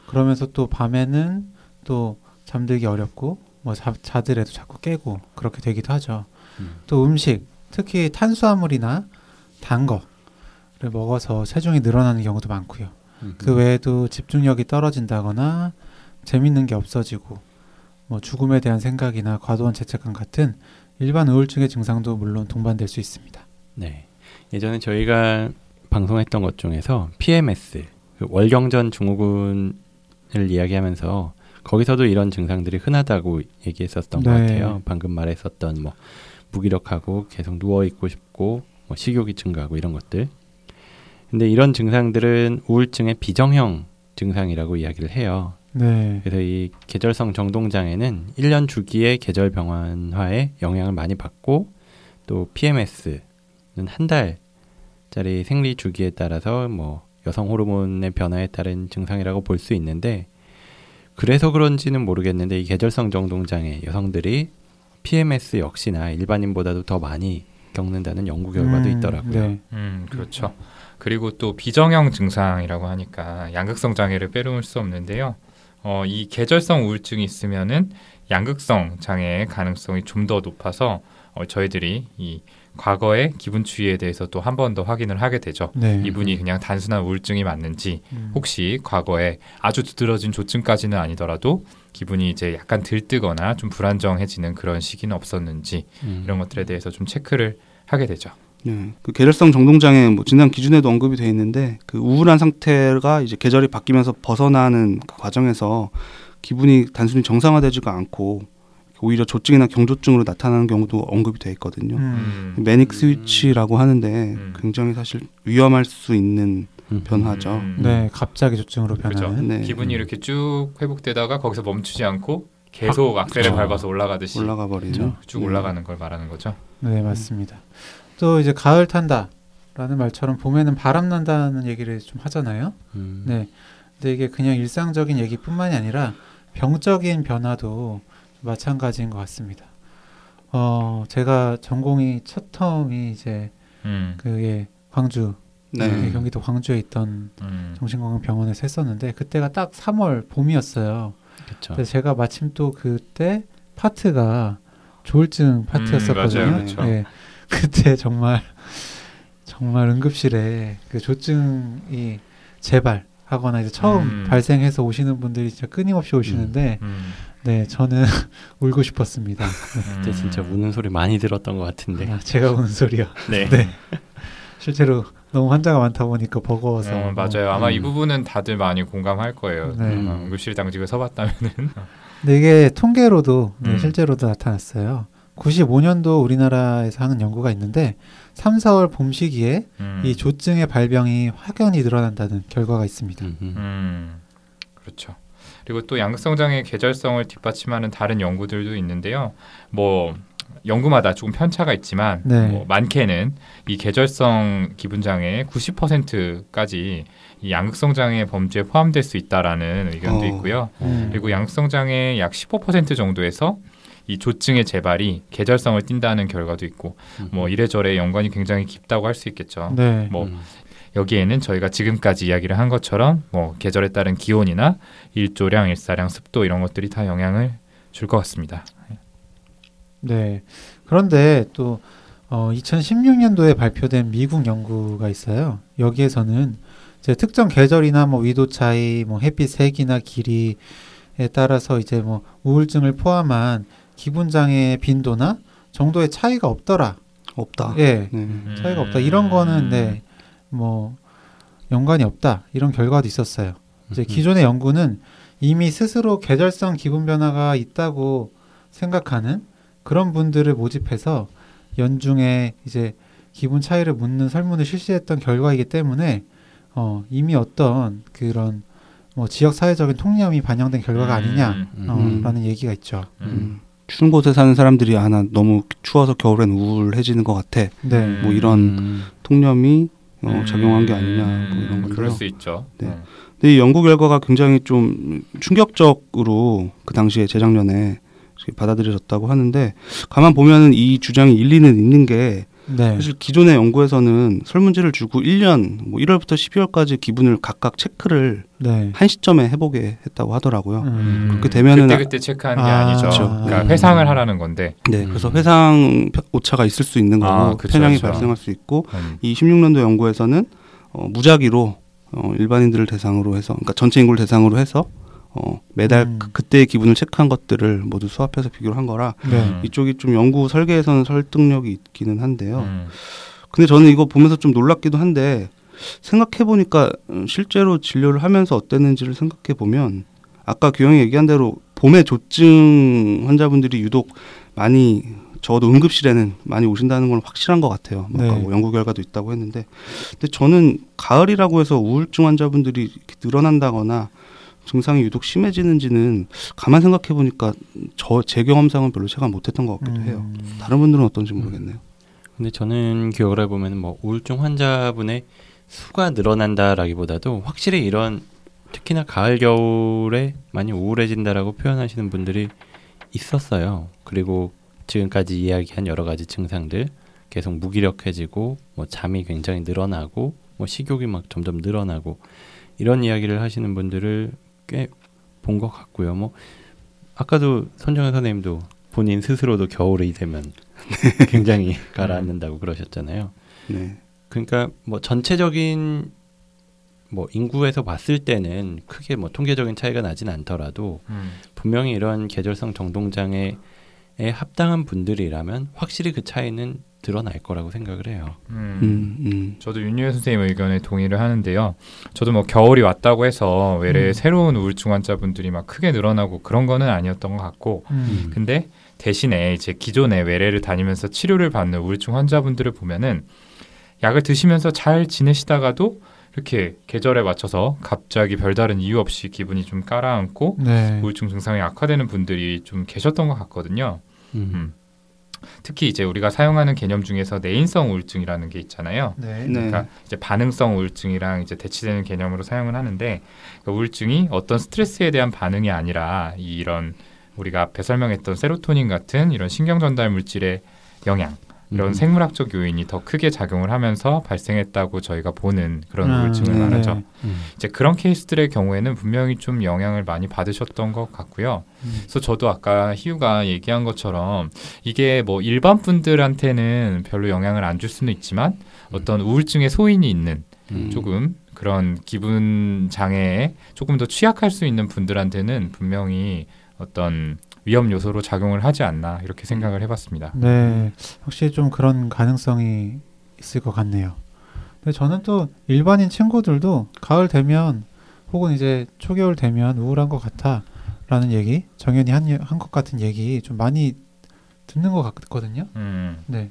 그러면서 또 밤에는 또 잠들기 어렵고 뭐 자, 자더라도 자꾸 깨고 그렇게 되기도 하죠. 음. 또 음식 특히 탄수화물이나 단 거를 먹어서 체중이 늘어나는 경우도 많고요. 그 외에도 집중력이 떨어진다거나 재밌는 게 없어지고 뭐 죽음에 대한 생각이나 과도한 죄책감 같은 일반 우울증의 증상도 물론 동반될 수 있습니다. 네. 예전에 저희가 방송했던 것 중에서 PMS, 그 월경전 증후군을 이야기하면서 거기서도 이런 증상들이 흔하다고 얘기했었던 것 네. 같아요. 방금 말했었던 뭐 무기력하고 계속 누워 있고 싶고 뭐 식욕이 증가하고 이런 것들. 근데 이런 증상들은 우울증의 비정형 증상이라고 이야기를 해요. 네. 그래서 이 계절성 정동 장애는 1년 주기의 계절 병환화에 영향을 많이 받고 또 PMS는 한 달짜리 생리 주기에 따라서 뭐 여성 호르몬의 변화에 따른 증상이라고 볼 수 있는데 그래서 그런지는 모르겠는데 이 계절성 정동 장애 여성들이 PMS 역시나 일반인보다도 더 많이 겪는다는 연구 결과도 음, 있더라고요. 네. 음, 그렇죠. 그리고 또 비정형 증상이라고 하니까 양극성 장애를 빼놓을 수 없는데요. 어, 이 계절성 우울증이 있으면은 양극성 장애의 가능성이 좀 더 높아서 어, 저희들이 이 과거의 기분 추이에 대해서 또 한 번 더 확인을 하게 되죠. 네. 이분이 그냥 단순한 우울증이 맞는지 음. 혹시 과거에 아주 두드러진 조증까지는 아니더라도 기분이 이제 약간 들뜨거나 좀 불안정해지는 그런 시기는 없었는지 음. 이런 것들에 대해서 좀 체크를 하게 되죠. 네, 그 계절성 정동장애 뭐 진단 기준에도 언급이 돼 있는데 그 우울한 상태가 이제 계절이 바뀌면서 벗어나는 그 과정에서 기분이 단순히 정상화되지가 않고 오히려 조증이나 경조증으로 나타나는 경우도 언급이 돼 있거든요. 음. 그 매닉 스위치라고 하는데 음. 굉장히 사실 위험할 수 있는 음. 변화죠. 음. 네, 갑자기 조증으로 그렇죠. 변하는. 네. 기분이 이렇게 쭉 회복되다가 거기서 멈추지 않고 계속 악셀을 그렇죠. 밟아서 올라가듯이 올라가 버리죠. 쭉 네. 올라가는 걸 말하는 거죠. 네, 맞습니다. 또 이제 가을 탄다라는 말처럼 봄에는 바람 난다는 얘기를 좀 하잖아요. 음. 네. 근데 이게 그냥 일상적인 얘기뿐만이 아니라 병적인 변화도 마찬가지인 것 같습니다. 어, 제가 전공이 첫 텀이 이제 음. 그게 광주, 네. 네, 경기도 광주에 있던 음. 정신건강병원에서 했었는데 그때가 딱 3월 봄이었어요. 그렇죠. 근데 제가 마침 또 그때 파트가 조울증 파트였었거든요. 음, 맞아요. 네. 그때 정말 정말 응급실에 그 조증이 재발하거나 이제 처음 음. 발생해서 오시는 분들이 진짜 끊임없이 오시는데 음. 네 저는 울고 싶었습니다. 그때 진짜 우는 소리 많이 들었던 것 같은데. 아, 제가 우는 소리요. 네. 네. 실제로 너무 환자가 많다 보니까 버거워서 어, 맞아요. 아마 음. 이 부분은 다들 많이 공감할 거예요. 네. 음, 응급실 당직을 서봤다면은 근데 이게 통계로도 네, 음. 실제로도 나타났어요. 95년도 우리나라에서 하는 연구가 있는데 3, 4월 봄 시기에 음. 이 조증의 발병이 확연히 늘어난다는 결과가 있습니다. 음, 음. 음, 그렇죠. 그리고 또 양극성 장애 계절성을 뒷받침하는 다른 연구들도 있는데요. 뭐 연구마다 조금 편차가 있지만 네. 뭐 많게는 이 계절성 기분 장애의 90%까지 이 양극성 장애 범주에 포함될 수 있다라는 의견도 어. 있고요. 음. 그리고 양극성 장애 약 15% 정도에서 이 조증의 재발이 계절성을 띈다는 결과도 있고 음. 뭐 이래저래 연관이 굉장히 깊다고 할 수 있겠죠. 네. 뭐 음. 여기에는 저희가 지금까지 이야기를 한 것처럼 뭐 계절에 따른 기온이나 일조량, 일사량, 습도 이런 것들이 다 영향을 줄 것 같습니다. 네. 그런데 또 어, 2016년도에 발표된 미국 연구가 있어요. 여기에서는 이제 특정 계절이나 뭐 위도 차이, 뭐 햇빛 색이나 길이에 따라서 이제 뭐 우울증을 포함한 기분 장애의 빈도나 정도의 차이가 없더라. 없다. 예. 네. 차이가 없다. 이런 거는 네. 뭐 연관이 없다. 이런 결과도 있었어요. 이제 음. 기존의 연구는 이미 스스로 계절성 기분 변화가 있다고 생각하는 그런 분들을 모집해서 연중에 이제 기분 차이를 묻는 설문을 실시했던 결과이기 때문에 어, 이미 어떤 그런 뭐 지역 사회적인 통념이 반영된 결과가 아니냐 음, 어, 음. 라는 얘기가 있죠. 음. 음. 추운 곳에 사는 사람들이 아나 너무 추워서 겨울엔 우울해지는 것 같아. 네. 뭐 이런 음. 통념이 어, 음, 작용한 게 아니냐 뭐 이런 음, 건데요. 그럴 수 있죠. 네. 음. 근데 이 연구 결과가 굉장히 좀 충격적으로 그 당시에 재작년에 받아들여졌다고 하는데 가만 보면은 이 주장이 일리는 있는 게 네. 사실 기존의 연구에서는 설문지를 주고 1년 뭐 1월부터 12월까지 기분을 각각 체크를 네. 한 시점에 해보게 했다고 하더라고요. 음. 그렇게 되면은 그때 그때 체크하는 게 아, 아, 니죠 그렇죠. 그러니까 음. 회상을 하라는 건데. 네, 음. 그래서 회상 오차가 있을 수 있는 거고 아, 그쵸, 편향이 그쵸. 발생할 수 있고 음. 이 16년도 연구에서는 어, 무작위로 어, 일반인들을 대상으로 해서 그러니까 전체 인구를 대상으로 해서 어, 매달 음. 그, 그때의 기분을 체크한 것들을 모두 수합해서 비교를 한 거라 네. 음. 이쪽이 좀 연구 설계에서는 설득력이 있기는 한데요. 음. 근데 저는 이거 보면서 좀 놀랍기도 한데 생각해 보니까 실제로 진료를 하면서 어땠는지를 생각해 보면 아까 규영이 얘기한 대로 봄에 조증 환자분들이 유독 많이 적어도 응급실에는 많이 오신다는 건 확실한 것 같아요. 뭐 아까 네. 뭐 연구 결과도 있다고 했는데, 근데 저는 가을이라고 해서 우울증 환자분들이 이렇게 늘어난다거나 증상이 유독 심해지는지는 가만 생각해 보니까 저 제 경험상은 별로 체감 못했던 것 같기도 해요. 음. 다른 분들은 어떤지 모르겠네요. 근데 저는 기억을 해보면 뭐 우울증 환자분의 수가 늘어난다라기보다도 확실히 이런 특히나 가을 겨울에 많이 우울해진다라고 표현하시는 분들이 있었어요. 그리고 지금까지 이야기한 여러 가지 증상들 계속 무기력해지고 뭐 잠이 굉장히 늘어나고 뭐 식욕이 막 점점 늘어나고 이런 이야기를 하시는 분들을 꽤 본 것 같고요. 뭐 아까도 손정현 선생님도 본인 스스로도 겨울이 되면 굉장히 가라앉는다고 그러셨잖아요. 네. 그러니까 뭐 전체적인 뭐 인구에서 봤을 때는 크게 뭐 통계적인 차이가 나진 않더라도 음. 분명히 이런 계절성 정동장애에 합당한 분들이라면 확실히 그 차이는 드러날 거라고 생각을 해요. 음. 음, 음. 저도 윤유혜 선생님 의견에 동의를 하는데요. 저도 뭐 겨울이 왔다고 해서 외래 음. 새로운 우울증 환자분들이 막 크게 늘어나고 그런 거는 아니었던 것 같고, 음. 근데 대신에 이제 기존에 외래를 다니면서 치료를 받는 우울증 환자분들을 보면은 약을 드시면서 잘 지내시다가도 이렇게 계절에 맞춰서 갑자기 별다른 이유 없이 기분이 좀 깔아앉고 네. 우울증 증상이 악화되는 분들이 좀 계셨던 것 같거든요. 음. 음. 특히 이제 우리가 사용하는 개념 중에서 내인성 우울증이라는 게 있잖아요. 네. 네. 그러니까 이제 반응성 우울증이랑 이제 대치되는 개념으로 사용을 하는데 그 우울증이 어떤 스트레스에 대한 반응이 아니라 이- 이런 우리가 앞에 설명했던 세로토닌 같은 이런 신경 전달 물질의 영향 이런 음. 생물학적 요인이 더 크게 작용을 하면서 발생했다고 저희가 보는 그런 아, 우울증을 네. 말하죠. 음. 이제 그런 케이스들의 경우에는 분명히 좀 영향을 많이 받으셨던 것 같고요. 음. 그래서 저도 아까 희우가 얘기한 것처럼 이게 뭐 일반 분들한테는 별로 영향을 안 줄 수는 있지만 어떤 우울증의 소인이 있는 음. 조금 그런 기분 장애에 조금 더 취약할 수 있는 분들한테는 분명히 어떤 위험 요소로 작용을 하지 않나 이렇게 생각을 해봤습니다. 네, 확실히 좀 그런 가능성이 있을 것 같네요. 근데 저는 또 일반인 친구들도 가을 되면 혹은 이제 초겨울 되면 우울한 것 같아라는 얘기, 정연이 한것 같은 얘기 좀 많이 듣는 것 같거든요. 음, 네,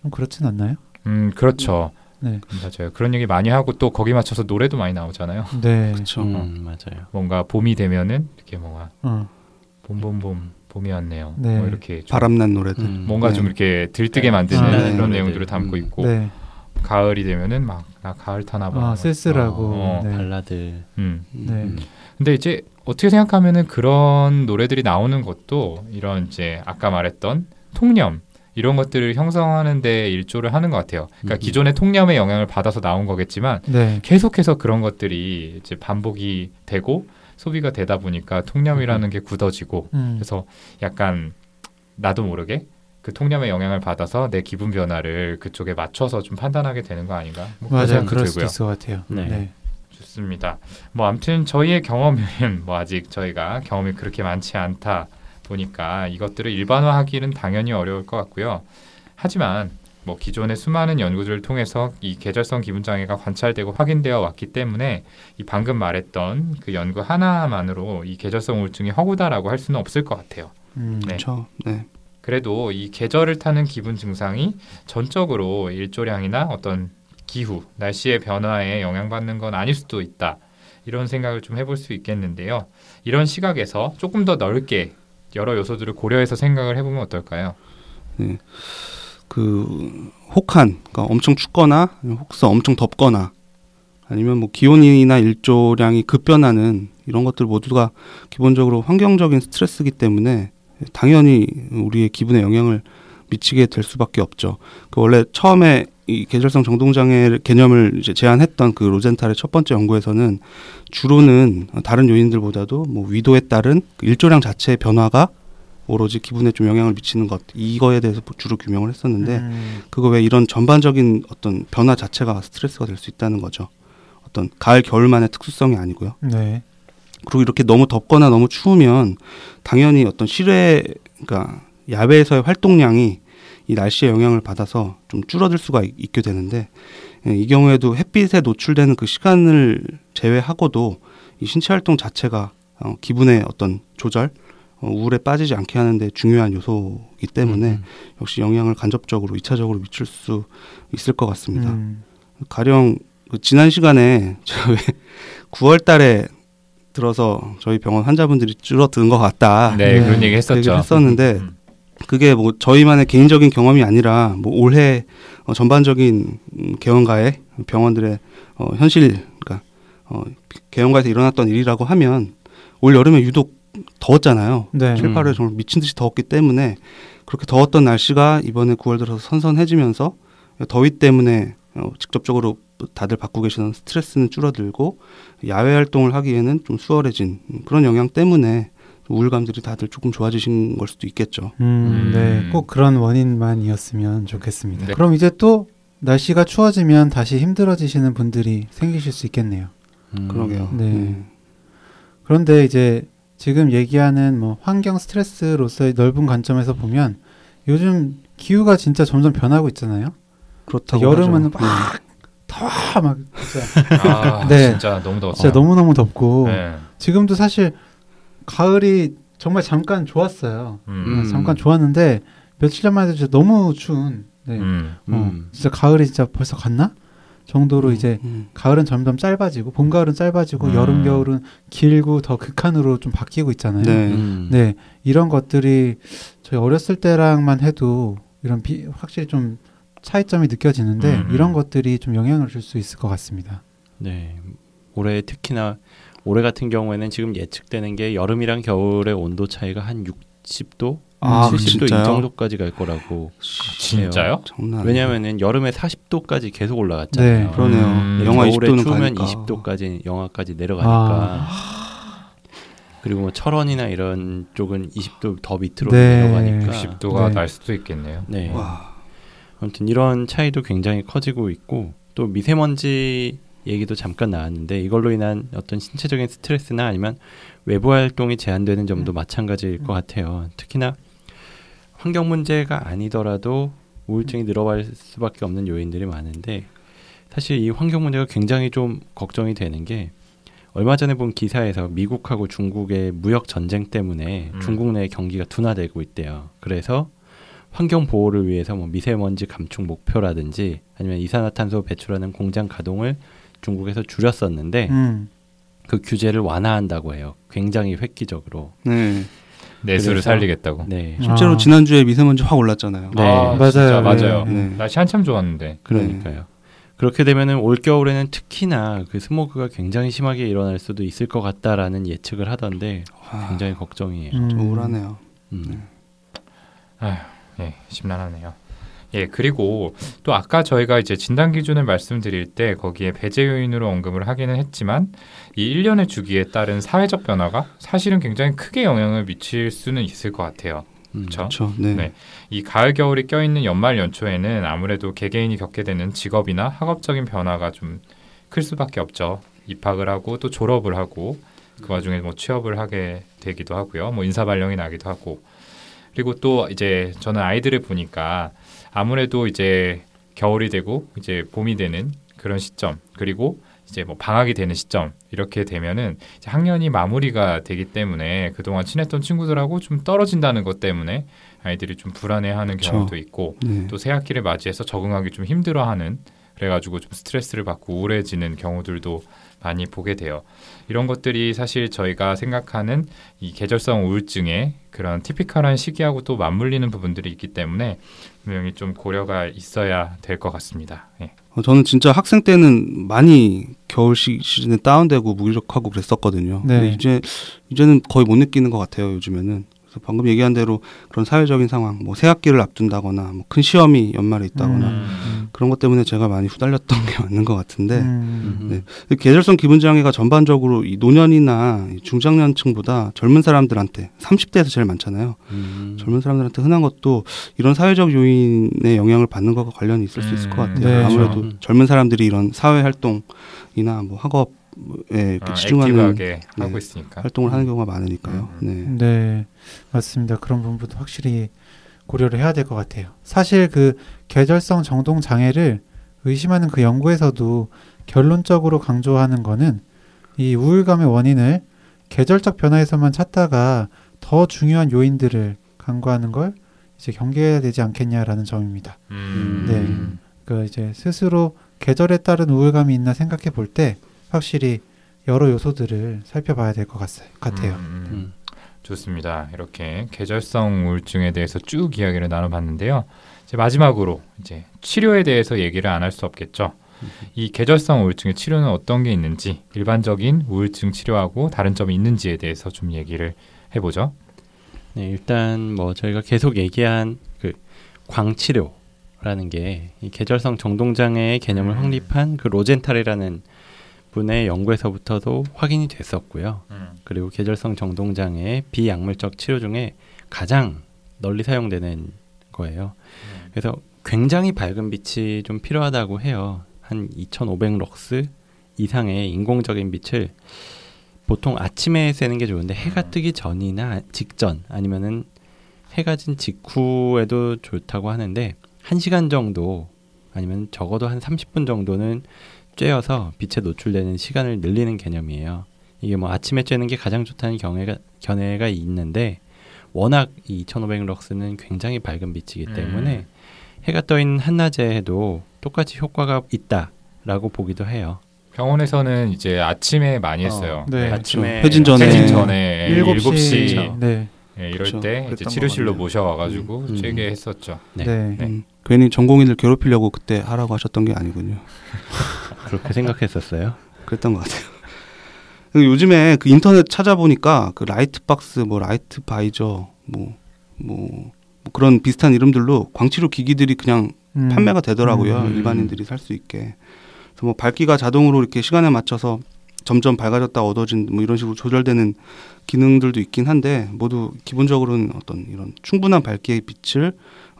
좀 그렇진 않나요? 음 그렇죠. 네, 맞아요. 그런 얘기 많이 하고 또 거기 맞춰서 노래도 많이 나오잖아요. 네, 그렇죠. 음, 맞아요. 뭔가 봄이 되면은 이렇게 뭔가 어, 봄봄봄 봄이 왔네요. 네. 뭐 이렇게 좀 바람난 노래들. 음. 뭔가 네. 좀 이렇게 들뜨게 네. 만드는 아, 네. 그런 노래들. 내용들을 담고 음. 있고 네, 가을이 되면은 막 나 가을 타나 봐. 아, 쓸쓸하고, 어, 네. 발라드. 음. 네. 음. 근데 이제 어떻게 생각하면은 그런 노래들이 나오는 것도 이런 이제 아까 말했던 통념 이런 것들을 형성하는 데 일조를 하는 것 같아요. 그러니까 음. 기존의 통념의 영향을 받아서 나온 거겠지만 네, 계속해서 그런 것들이 이제 반복이 되고 소비가 되다 보니까 통념이라는 게 굳어지고 음, 그래서 약간 나도 모르게 그 통념의 영향을 받아서 내 기분 변화를 그쪽에 맞춰서 좀 판단하게 되는 거 아닌가? 뭐 맞아요, 그럴 수도 들고요. 있을 것 같아요. 네. 네, 좋습니다. 뭐 아무튼 저희의 경험은 뭐 아직 저희가 경험이 그렇게 많지 않다 보니까 이것들을 일반화하기는 당연히 어려울 것 같고요. 하지만 뭐 기존의 수많은 연구들을 통해서 이 계절성 기분 장애가 관찰되고 확인되어 왔기 때문에 이 방금 말했던 그 연구 하나만으로 이 계절성 우울증이 허구다라고 할 수는 없을 것 같아요. 음, 네. 그렇죠. 네. 그래도 이 계절을 타는 기분 증상이 전적으로 일조량이나 어떤 기후, 날씨의 변화에 영향받는 건 아닐 수도 있다. 이런 생각을 좀 해볼 수 있겠는데요. 이런 시각에서 조금 더 넓게 여러 요소들을 고려해서 생각을 해보면 어떨까요? 그 혹한, 그러니까 엄청 춥거나 혹서 엄청 덥거나 아니면 뭐 기온이나 일조량이 급변하는 이런 것들 모두가 기본적으로 환경적인 스트레스이기 때문에 당연히 우리의 기분에 영향을 미치게 될 수밖에 없죠. 그 원래 처음에 이 계절성 정동장애 개념을 이제 제안했던 그 로젠탈의 첫 번째 연구에서는 주로는 다른 요인들보다도 뭐 위도에 따른 그 일조량 자체의 변화가 오로지 기분에 좀 영향을 미치는 것 이거에 대해서 주로 규명을 했었는데 음, 그거 외에 이런 전반적인 어떤 변화 자체가 스트레스가 될 수 있다는 거죠. 어떤 가을 겨울만의 특수성이 아니고요. 네, 그리고 이렇게 너무 덥거나 너무 추우면 당연히 어떤 실외 그러니까 야외에서의 활동량이 이 날씨의 영향을 받아서 좀 줄어들 수가 있, 있게 되는데 예, 이 경우에도 햇빛에 노출되는 그 시간을 제외하고도 이 신체 활동 자체가 어, 기분의 어떤 조절, 어, 우울에 빠지지 않게 하는데 중요한 요소이기 때문에 음. 역시 영향을 간접적으로 이차적으로 미칠 수 있을 것 같습니다. 음, 가령 그 지난 시간에 저희 9월달에 들어서 저희 병원 환자분들이 줄어든 것 같다. 네, 네. 그런 얘기 그 했었죠. 했었는데 음. 그게 뭐 저희만의 개인적인 경험이 아니라 뭐 올해 어, 전반적인 음, 개원가의 병원들의 어, 현실, 그러니까 어, 개원가에서 일어났던 일이라고 하면 올 여름에 유독 더웠잖아요. 네. 7, 8월 정말 미친 듯이 더웠기 때문에 그렇게 더웠던 날씨가 이번에 9월 들어서 선선해지면서 더위 때문에 어, 직접적으로 다들 받고 계시는 스트레스는 줄어들고 야외 활동을 하기에는 좀 수월해진 그런 영향 때문에 우울감들이 다들 조금 좋아지신 걸 수도 있겠죠. 음, 음. 네. 꼭 그런 원인만이었으면 좋겠습니다. 네. 그럼 이제 또 날씨가 추워지면 다시 힘들어지시는 분들이 생기실 수 있겠네요. 음. 그러게요. 네. 그런데 이제 지금 얘기하는 뭐 환경 스트레스로서의 넓은 관점에서 보면 요즘 기후가 진짜 점점 변하고 있잖아요. 그렇다고 여름은 하죠. 네. 막 더워 막 진짜, 아, 네. 진짜 너무 더웠어요. 진짜 너무 너무 덥고 네. 지금도 사실 가을이 정말 잠깐 좋았어요. 음. 음. 잠깐 좋았는데 며칠 전만 해도 진짜 너무 추운 네. 음. 어, 음. 진짜 가을이 진짜 벌써 갔나? 정도로 이제 음. 가을은 점점 짧아지고 봄 가을은 짧아지고 음. 여름 겨울은 길고 더 극한으로 좀 바뀌고 있잖아요. 네. 음. 네, 이런 것들이 저희 어렸을 때랑만 해도 이런 비, 확실히 좀 차이점이 느껴지는데 음. 이런 것들이 좀 영향을 줄 수 있을 것 같습니다. 네. 올해 특히나 올해 같은 경우에는 지금 예측되는 게 여름이랑 겨울의 온도 차이가 한 60도, 아, 70도 이 진짜요? 정도까지 갈 거라고. 진짜요? 장난 아니에요. 왜냐하면은 여름에 40도까지 계속 올라갔잖아요. 네. 그러네요. 음. 영하 겨울에 20도는 추우면 가니까. 20도까지 영하까지 내려가니까. 그리고 뭐 철원이나 이런 쪽은 20도 더 밑으로 네. 내려가니까. 60도가 네. 날 수도 있겠네요. 네. 와. 아무튼 이런 차이도 굉장히 커지고 있고 또 미세먼지 얘기도 잠깐 나왔는데 이걸로 인한 어떤 신체적인 스트레스나 아니면 외부 활동이 제한되는 점도 음. 마찬가지일 것 같아요. 특히나 환경 문제가 아니더라도 우울증이 늘어갈 수밖에 없는 요인들이 많은데 사실 이 환경 문제가 굉장히 좀 걱정이 되는 게 얼마 전에 본 기사에서 미국하고 중국의 무역 전쟁 때문에 음. 중국 내 경기가 둔화되고 있대요. 그래서 환경 보호를 위해서 뭐 미세먼지 감축 목표라든지 아니면 이산화탄소 배출하는 공장 가동을 중국에서 줄였었는데 음, 그 규제를 완화한다고 해요. 굉장히 획기적으로. 네. 내수를 그래서- 살리겠다고. 네. 실제로 아. 지난주에 미세먼지 확 올랐잖아요. 네. 아, 맞아요. 진짜 맞아요. 네. 네. 날씨 한참 좋았는데. 그러니까요. 그렇게 되면은 올 겨울에는 특히나 그 스모그가 굉장히 심하게 일어날 수도 있을 것 같다라는 예측을 하던데 와, 굉장히 걱정이에요. 음. 좀 우울하네요. 음. 예, 심란하네요. 예, 그리고 또 아까 저희가 이제 진단 기준을 말씀드릴 때 거기에 배제 요인으로 언급을 하기는 했지만 이 일련의 주기에 따른 사회적 변화가 사실은 굉장히 크게 영향을 미칠 수는 있을 것 같아요. 음. 그렇죠? 그렇죠. 네. 네. 이 가을 겨울이 껴있는 연말 연초에는 아무래도 개개인이 겪게 되는 직업이나 학업적인 변화가 좀 클 수밖에 없죠. 입학을 하고 또 졸업을 하고 그 와중에 뭐 취업을 하게 되기도 하고요. 뭐 인사 발령이 나기도 하고 그리고 또 이제 저는 아이들을 보니까 아무래도 이제 겨울이 되고 이제 봄이 되는 그런 시점 그리고 이제 뭐 방학이 되는 시점 이렇게 되면은 이제 학년이 마무리가 되기 때문에 그동안 친했던 친구들하고 좀 떨어진다는 것 때문에 아이들이 좀 불안해하는 그쵸. 경우도 있고 네. 또새 학기를 맞이해서 적응하기 좀 힘들어하는 그래가지고 좀 스트레스를 받고 우울해지는 경우들도 많이 보게 돼요. 이런 것들이 사실 저희가 생각하는 이 계절성 우울증의 그런 티피컬한 시기하고 또 맞물리는 부분들이 있기 때문에 분명히 좀 고려가 있어야 될 것 같습니다. 예. 어, 저는 진짜 학생 때는 많이 겨울 시, 시즌에 다운되고 무기력하고 그랬었거든요. 네. 근데 이제 이제는 거의 못 느끼는 것 같아요. 요즘에는. 그래서 방금 얘기한 대로 그런 사회적인 상황, 뭐 새 학기를 앞둔다거나, 뭐 큰 시험이 연말에 있다거나 음. 그런 것 때문에 제가 많이 후달렸던 게 맞는 것 같은데 음. 네. 그 계절성 기분 장애가 전반적으로 이 노년이나 이 중장년층보다 젊은 사람들한테 30대에서 제일 많잖아요. 음. 젊은 사람들한테 흔한 것도 이런 사회적 요인의 영향을 받는 것과 관련이 있을 수 있을 것 음, 같아요. 네, 아무래도 그렇죠. 젊은 사람들이 이런 사회 활동이나 뭐 학업 에 이렇게 아, 치중하는 액티브하게 하고 네. 있으니까. 활동을 하는 경우가 많으니까요. 음, 네. 네, 맞습니다. 그런 부분도 확실히 고려를 해야 될 것 같아요. 사실 그 계절성 정동 장애를 의심하는 그 연구에서도 결론적으로 강조하는 거는 이 우울감의 원인을 계절적 변화에서만 찾다가 더 중요한 요인들을 간과하는 걸 이제 경계해야 되지 않겠냐라는 점입니다. 음. 네. 그 이제 스스로 계절에 따른 우울감이 있나 생각해 볼 때 확실히 여러 요소들을 살펴봐야 될 것 같아요. 음, 음. 음. 좋습니다. 이렇게 계절성 우울증에 대해서 쭉 이야기를 나눠봤는데요. 이제 마지막으로 이제 치료에 대해서 얘기를 안 할 수 없겠죠. 이 계절성 우울증의 치료는 어떤 게 있는지 일반적인 우울증 치료하고 다른 점이 있는지에 대해서 좀 얘기를 해보죠. 네, 일단 뭐 저희가 계속 얘기한 그 광치료라는 게 이 계절성 정동장애의 개념을 음. 확립한 그 로젠탈이라는 분의 연구에서부터도 확인이 됐었고요. 그리고 계절성 정동장애의 비약물적 치료 중에 가장 널리 사용되는 거예요. 그래서 굉장히 밝은 빛이 좀 필요하다고 해요. 한 2,500 럭스 이상의 인공적인 빛을 보통 아침에 쐬는 게 좋은데 해가 음. 뜨기 전이나 직전 아니면은 해가 진 직후에도 좋다고 하는데 1시간 정도 아니면 적어도 한 30분 정도는 쬐어서 빛에 노출되는 시간을 늘리는 개념이에요. 이게 뭐 아침에 쬐는 게 가장 좋다는 경우가 견해가 있는데 워낙 이 2500 럭스는 굉장히 밝은 빛이기 음. 때문에 해가 떠 있는 한낮에 해도 똑같이 효과가 있다라고 보기도 해요. 병원에서는 이제 아침에 많이 어, 했어요. 네. 아침에 회진 전에. 퇴진 전에 일곱 7시 시 그렇죠. 네. 예, 이럴 그렇죠. 때 이제 치료실로. 모셔와가지고 음. 쬐게 했었죠. 네. 네. 네. 음, 괜히 전공인들 괴롭히려고 그때 하라고 하셨던 게 아니군요. 그렇게 생각했었어요. 그랬던 것 같아요. 그리고 요즘에 그 인터넷 찾아보니까 그 light box, 뭐 light visor, 뭐, 뭐, 뭐 그런 비슷한 이름들로 광치료 기기들이 그냥 음. 판매가 되더라고요. 음. 일반인들이 살 수 있게. 그래서 뭐 밝기가 자동으로 이렇게 시간에 맞춰서 점점 밝아졌다 어두워진 뭐 이런 식으로 조절되는 기능들도 있긴 한데 모두 기본적으로는 어떤 이런 충분한 밝기의 빛을 어,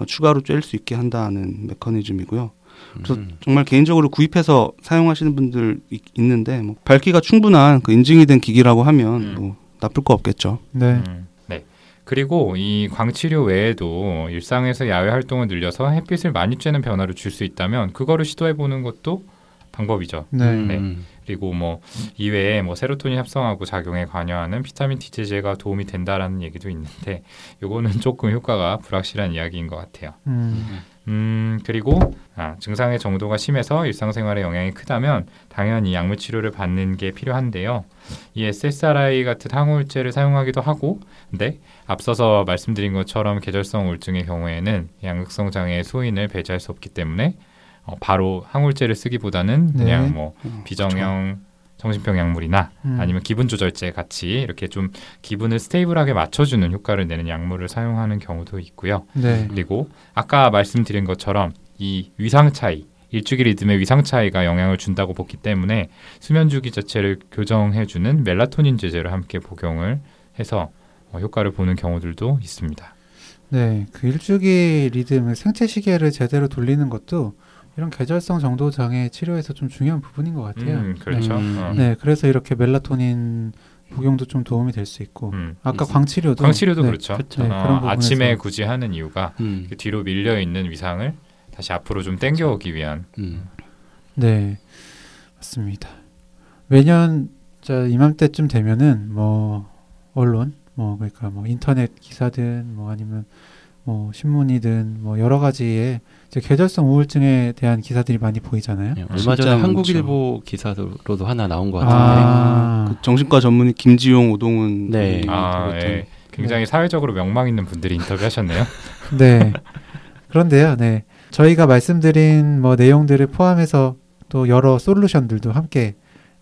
추가로 쬐일 수 있게 한다는 메커니즘이고요. 그래서 음. 정말 개인적으로 구입해서 사용하시는 분들 이- 있는데 뭐 밝기가 충분한 그 인증이 된 기기라고 하면 음. 뭐 나쁠 거 없겠죠. 네. 음, 네. 그리고 이 광치료 외에도 일상에서 야외 활동을 늘려서 햇빛을 많이 쬐는 변화를 줄 수 있다면 그거를 시도해 보는 것도 방법이죠. 네. 네. 음. 그리고 뭐 이외에 뭐 세로토닌 합성하고 작용에 관여하는 비타민 D 제제가 도움이 된다라는 얘기도 있는데 요거는 조금 효과가 불확실한 이야기인 것 같아요. 음. 음 그리고 아, 증상의 정도가 심해서 일상생활에 영향이 크다면 당연히 약물 치료를 받는 게 필요한데요. 이 SSRI 같은 항우울제를 사용하기도 하고, 근데 앞서서 말씀드린 것처럼 계절성 우울증의 경우에는 양극성 장애의 소인을 배제할 수 없기 때문에 어, 바로 항우울제를 쓰기보다는 네. 그냥 뭐 음, 비정형 정신병 약물이나 음. 아니면 기분 조절제 같이 이렇게 좀 기분을 스테이블하게 맞춰주는 효과를 내는 약물을 사용하는 경우도 있고요. 네. 그리고 아까 말씀드린 것처럼 이 위상 차이, 일주기 리듬의 위상 차이가 영향을 준다고 보기 때문에 수면 주기 자체를 교정해주는 멜라토닌 제제를 함께 복용을 해서 어, 효과를 보는 경우들도 있습니다. 네. 그 일주기 리듬 생체 시계를 제대로 돌리는 것도 이런 계절성 정도 장애 치료에서 좀 중요한 부분인 것 같아요. 음, 그렇죠. 음. 어. 네. 그래서 이렇게 멜라토닌 복용도 좀 도움이 될 수 있고 음. 아까 음. 광치료도 광치료도 네. 그렇죠. 네, 어, 그런 부분에서. 아침에 굳이 하는 이유가 음. 그 뒤로 밀려 있는 위상을 다시 앞으로 좀 당겨오기 위한 음. 네, 맞습니다. 매년 자 이맘때쯤 되면은 뭐 언론, 뭐 그러니까 뭐 인터넷 기사든 뭐 아니면 뭐 신문이든 뭐 여러 가지의 이제 계절성 우울증에 대한 기사들이 많이 보이잖아요. 예, 얼마 진짜 전에 많죠. 한국일보 기사로도 하나 나온 것 같은데 아, 그 정신과 전문의 김지용, 오동훈 네. 분이 아, 예. 굉장히 사회적으로 명망 있는 분들이 인터뷰하셨네요. 네. 그런데요, 네. 저희가 말씀드린 뭐 내용들을 포함해서 또 여러 솔루션들도 함께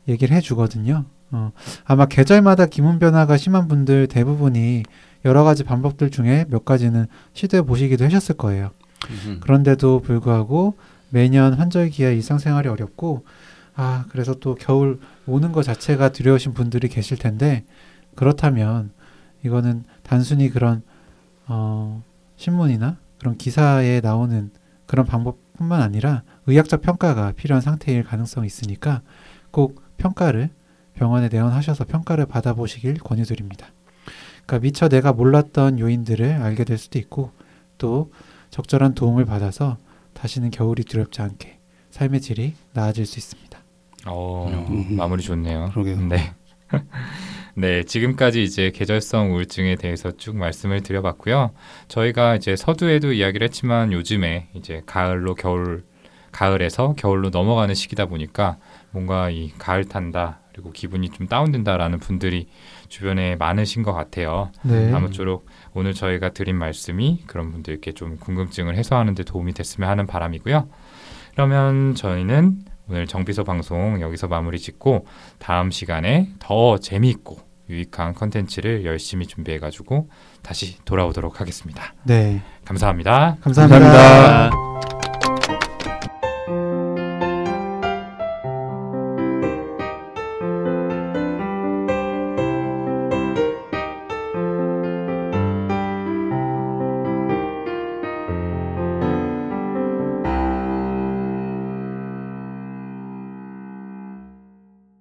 얘기를 해주거든요. 어, 아마 계절마다 기분 변화가 심한 분들 대부분이 여러 가지 방법들 중에 몇 가지는 시도해 보시기도 하셨을 거예요. 음. 그런데도 불구하고 매년 환절기에 일상생활이 어렵고 아 그래서 또 겨울 오는 것 자체가 두려우신 분들이 계실 텐데 그렇다면 이거는 단순히 그런 어, 신문이나 그런 기사에 나오는 그런 방법뿐만 아니라 의학적 평가가 필요한 상태일 가능성이 있으니까 꼭 평가를 병원에 내원하셔서 평가를 받아보시길 권유드립니다. 그러니까 미처 내가 몰랐던 요인들을 알게 될 수도 있고 또 적절한 도움을 받아서 다시는 겨울이 두렵지 않게 삶의 질이 나아질 수 있습니다. 어, 음. 마무리 좋네요. 그러게요. 네. 네, 지금까지 이제 계절성 우울증에 대해서 쭉 말씀을 드려봤고요. 저희가 이제 서두에도 이야기를 했지만 요즘에 이제 가을로 겨울, 가을에서 겨울로 넘어가는 시기다 보니까 뭔가 이 가을 탄다 그리고 기분이 좀 다운된다라는 분들이 주변에 많으신 것 같아요. 네. 아무쪼록 오늘 저희가 드린 말씀이 그런 분들께 좀 궁금증을 해소하는 데 도움이 됐으면 하는 바람이고요. 그러면 저희는 오늘 정비서 방송 여기서 마무리 짓고 다음 시간에 더 재미있고 유익한 컨텐츠를 열심히 준비해 가지고 다시 돌아오도록 하겠습니다. 네. 감사합니다. 감사합니다. 감사합니다.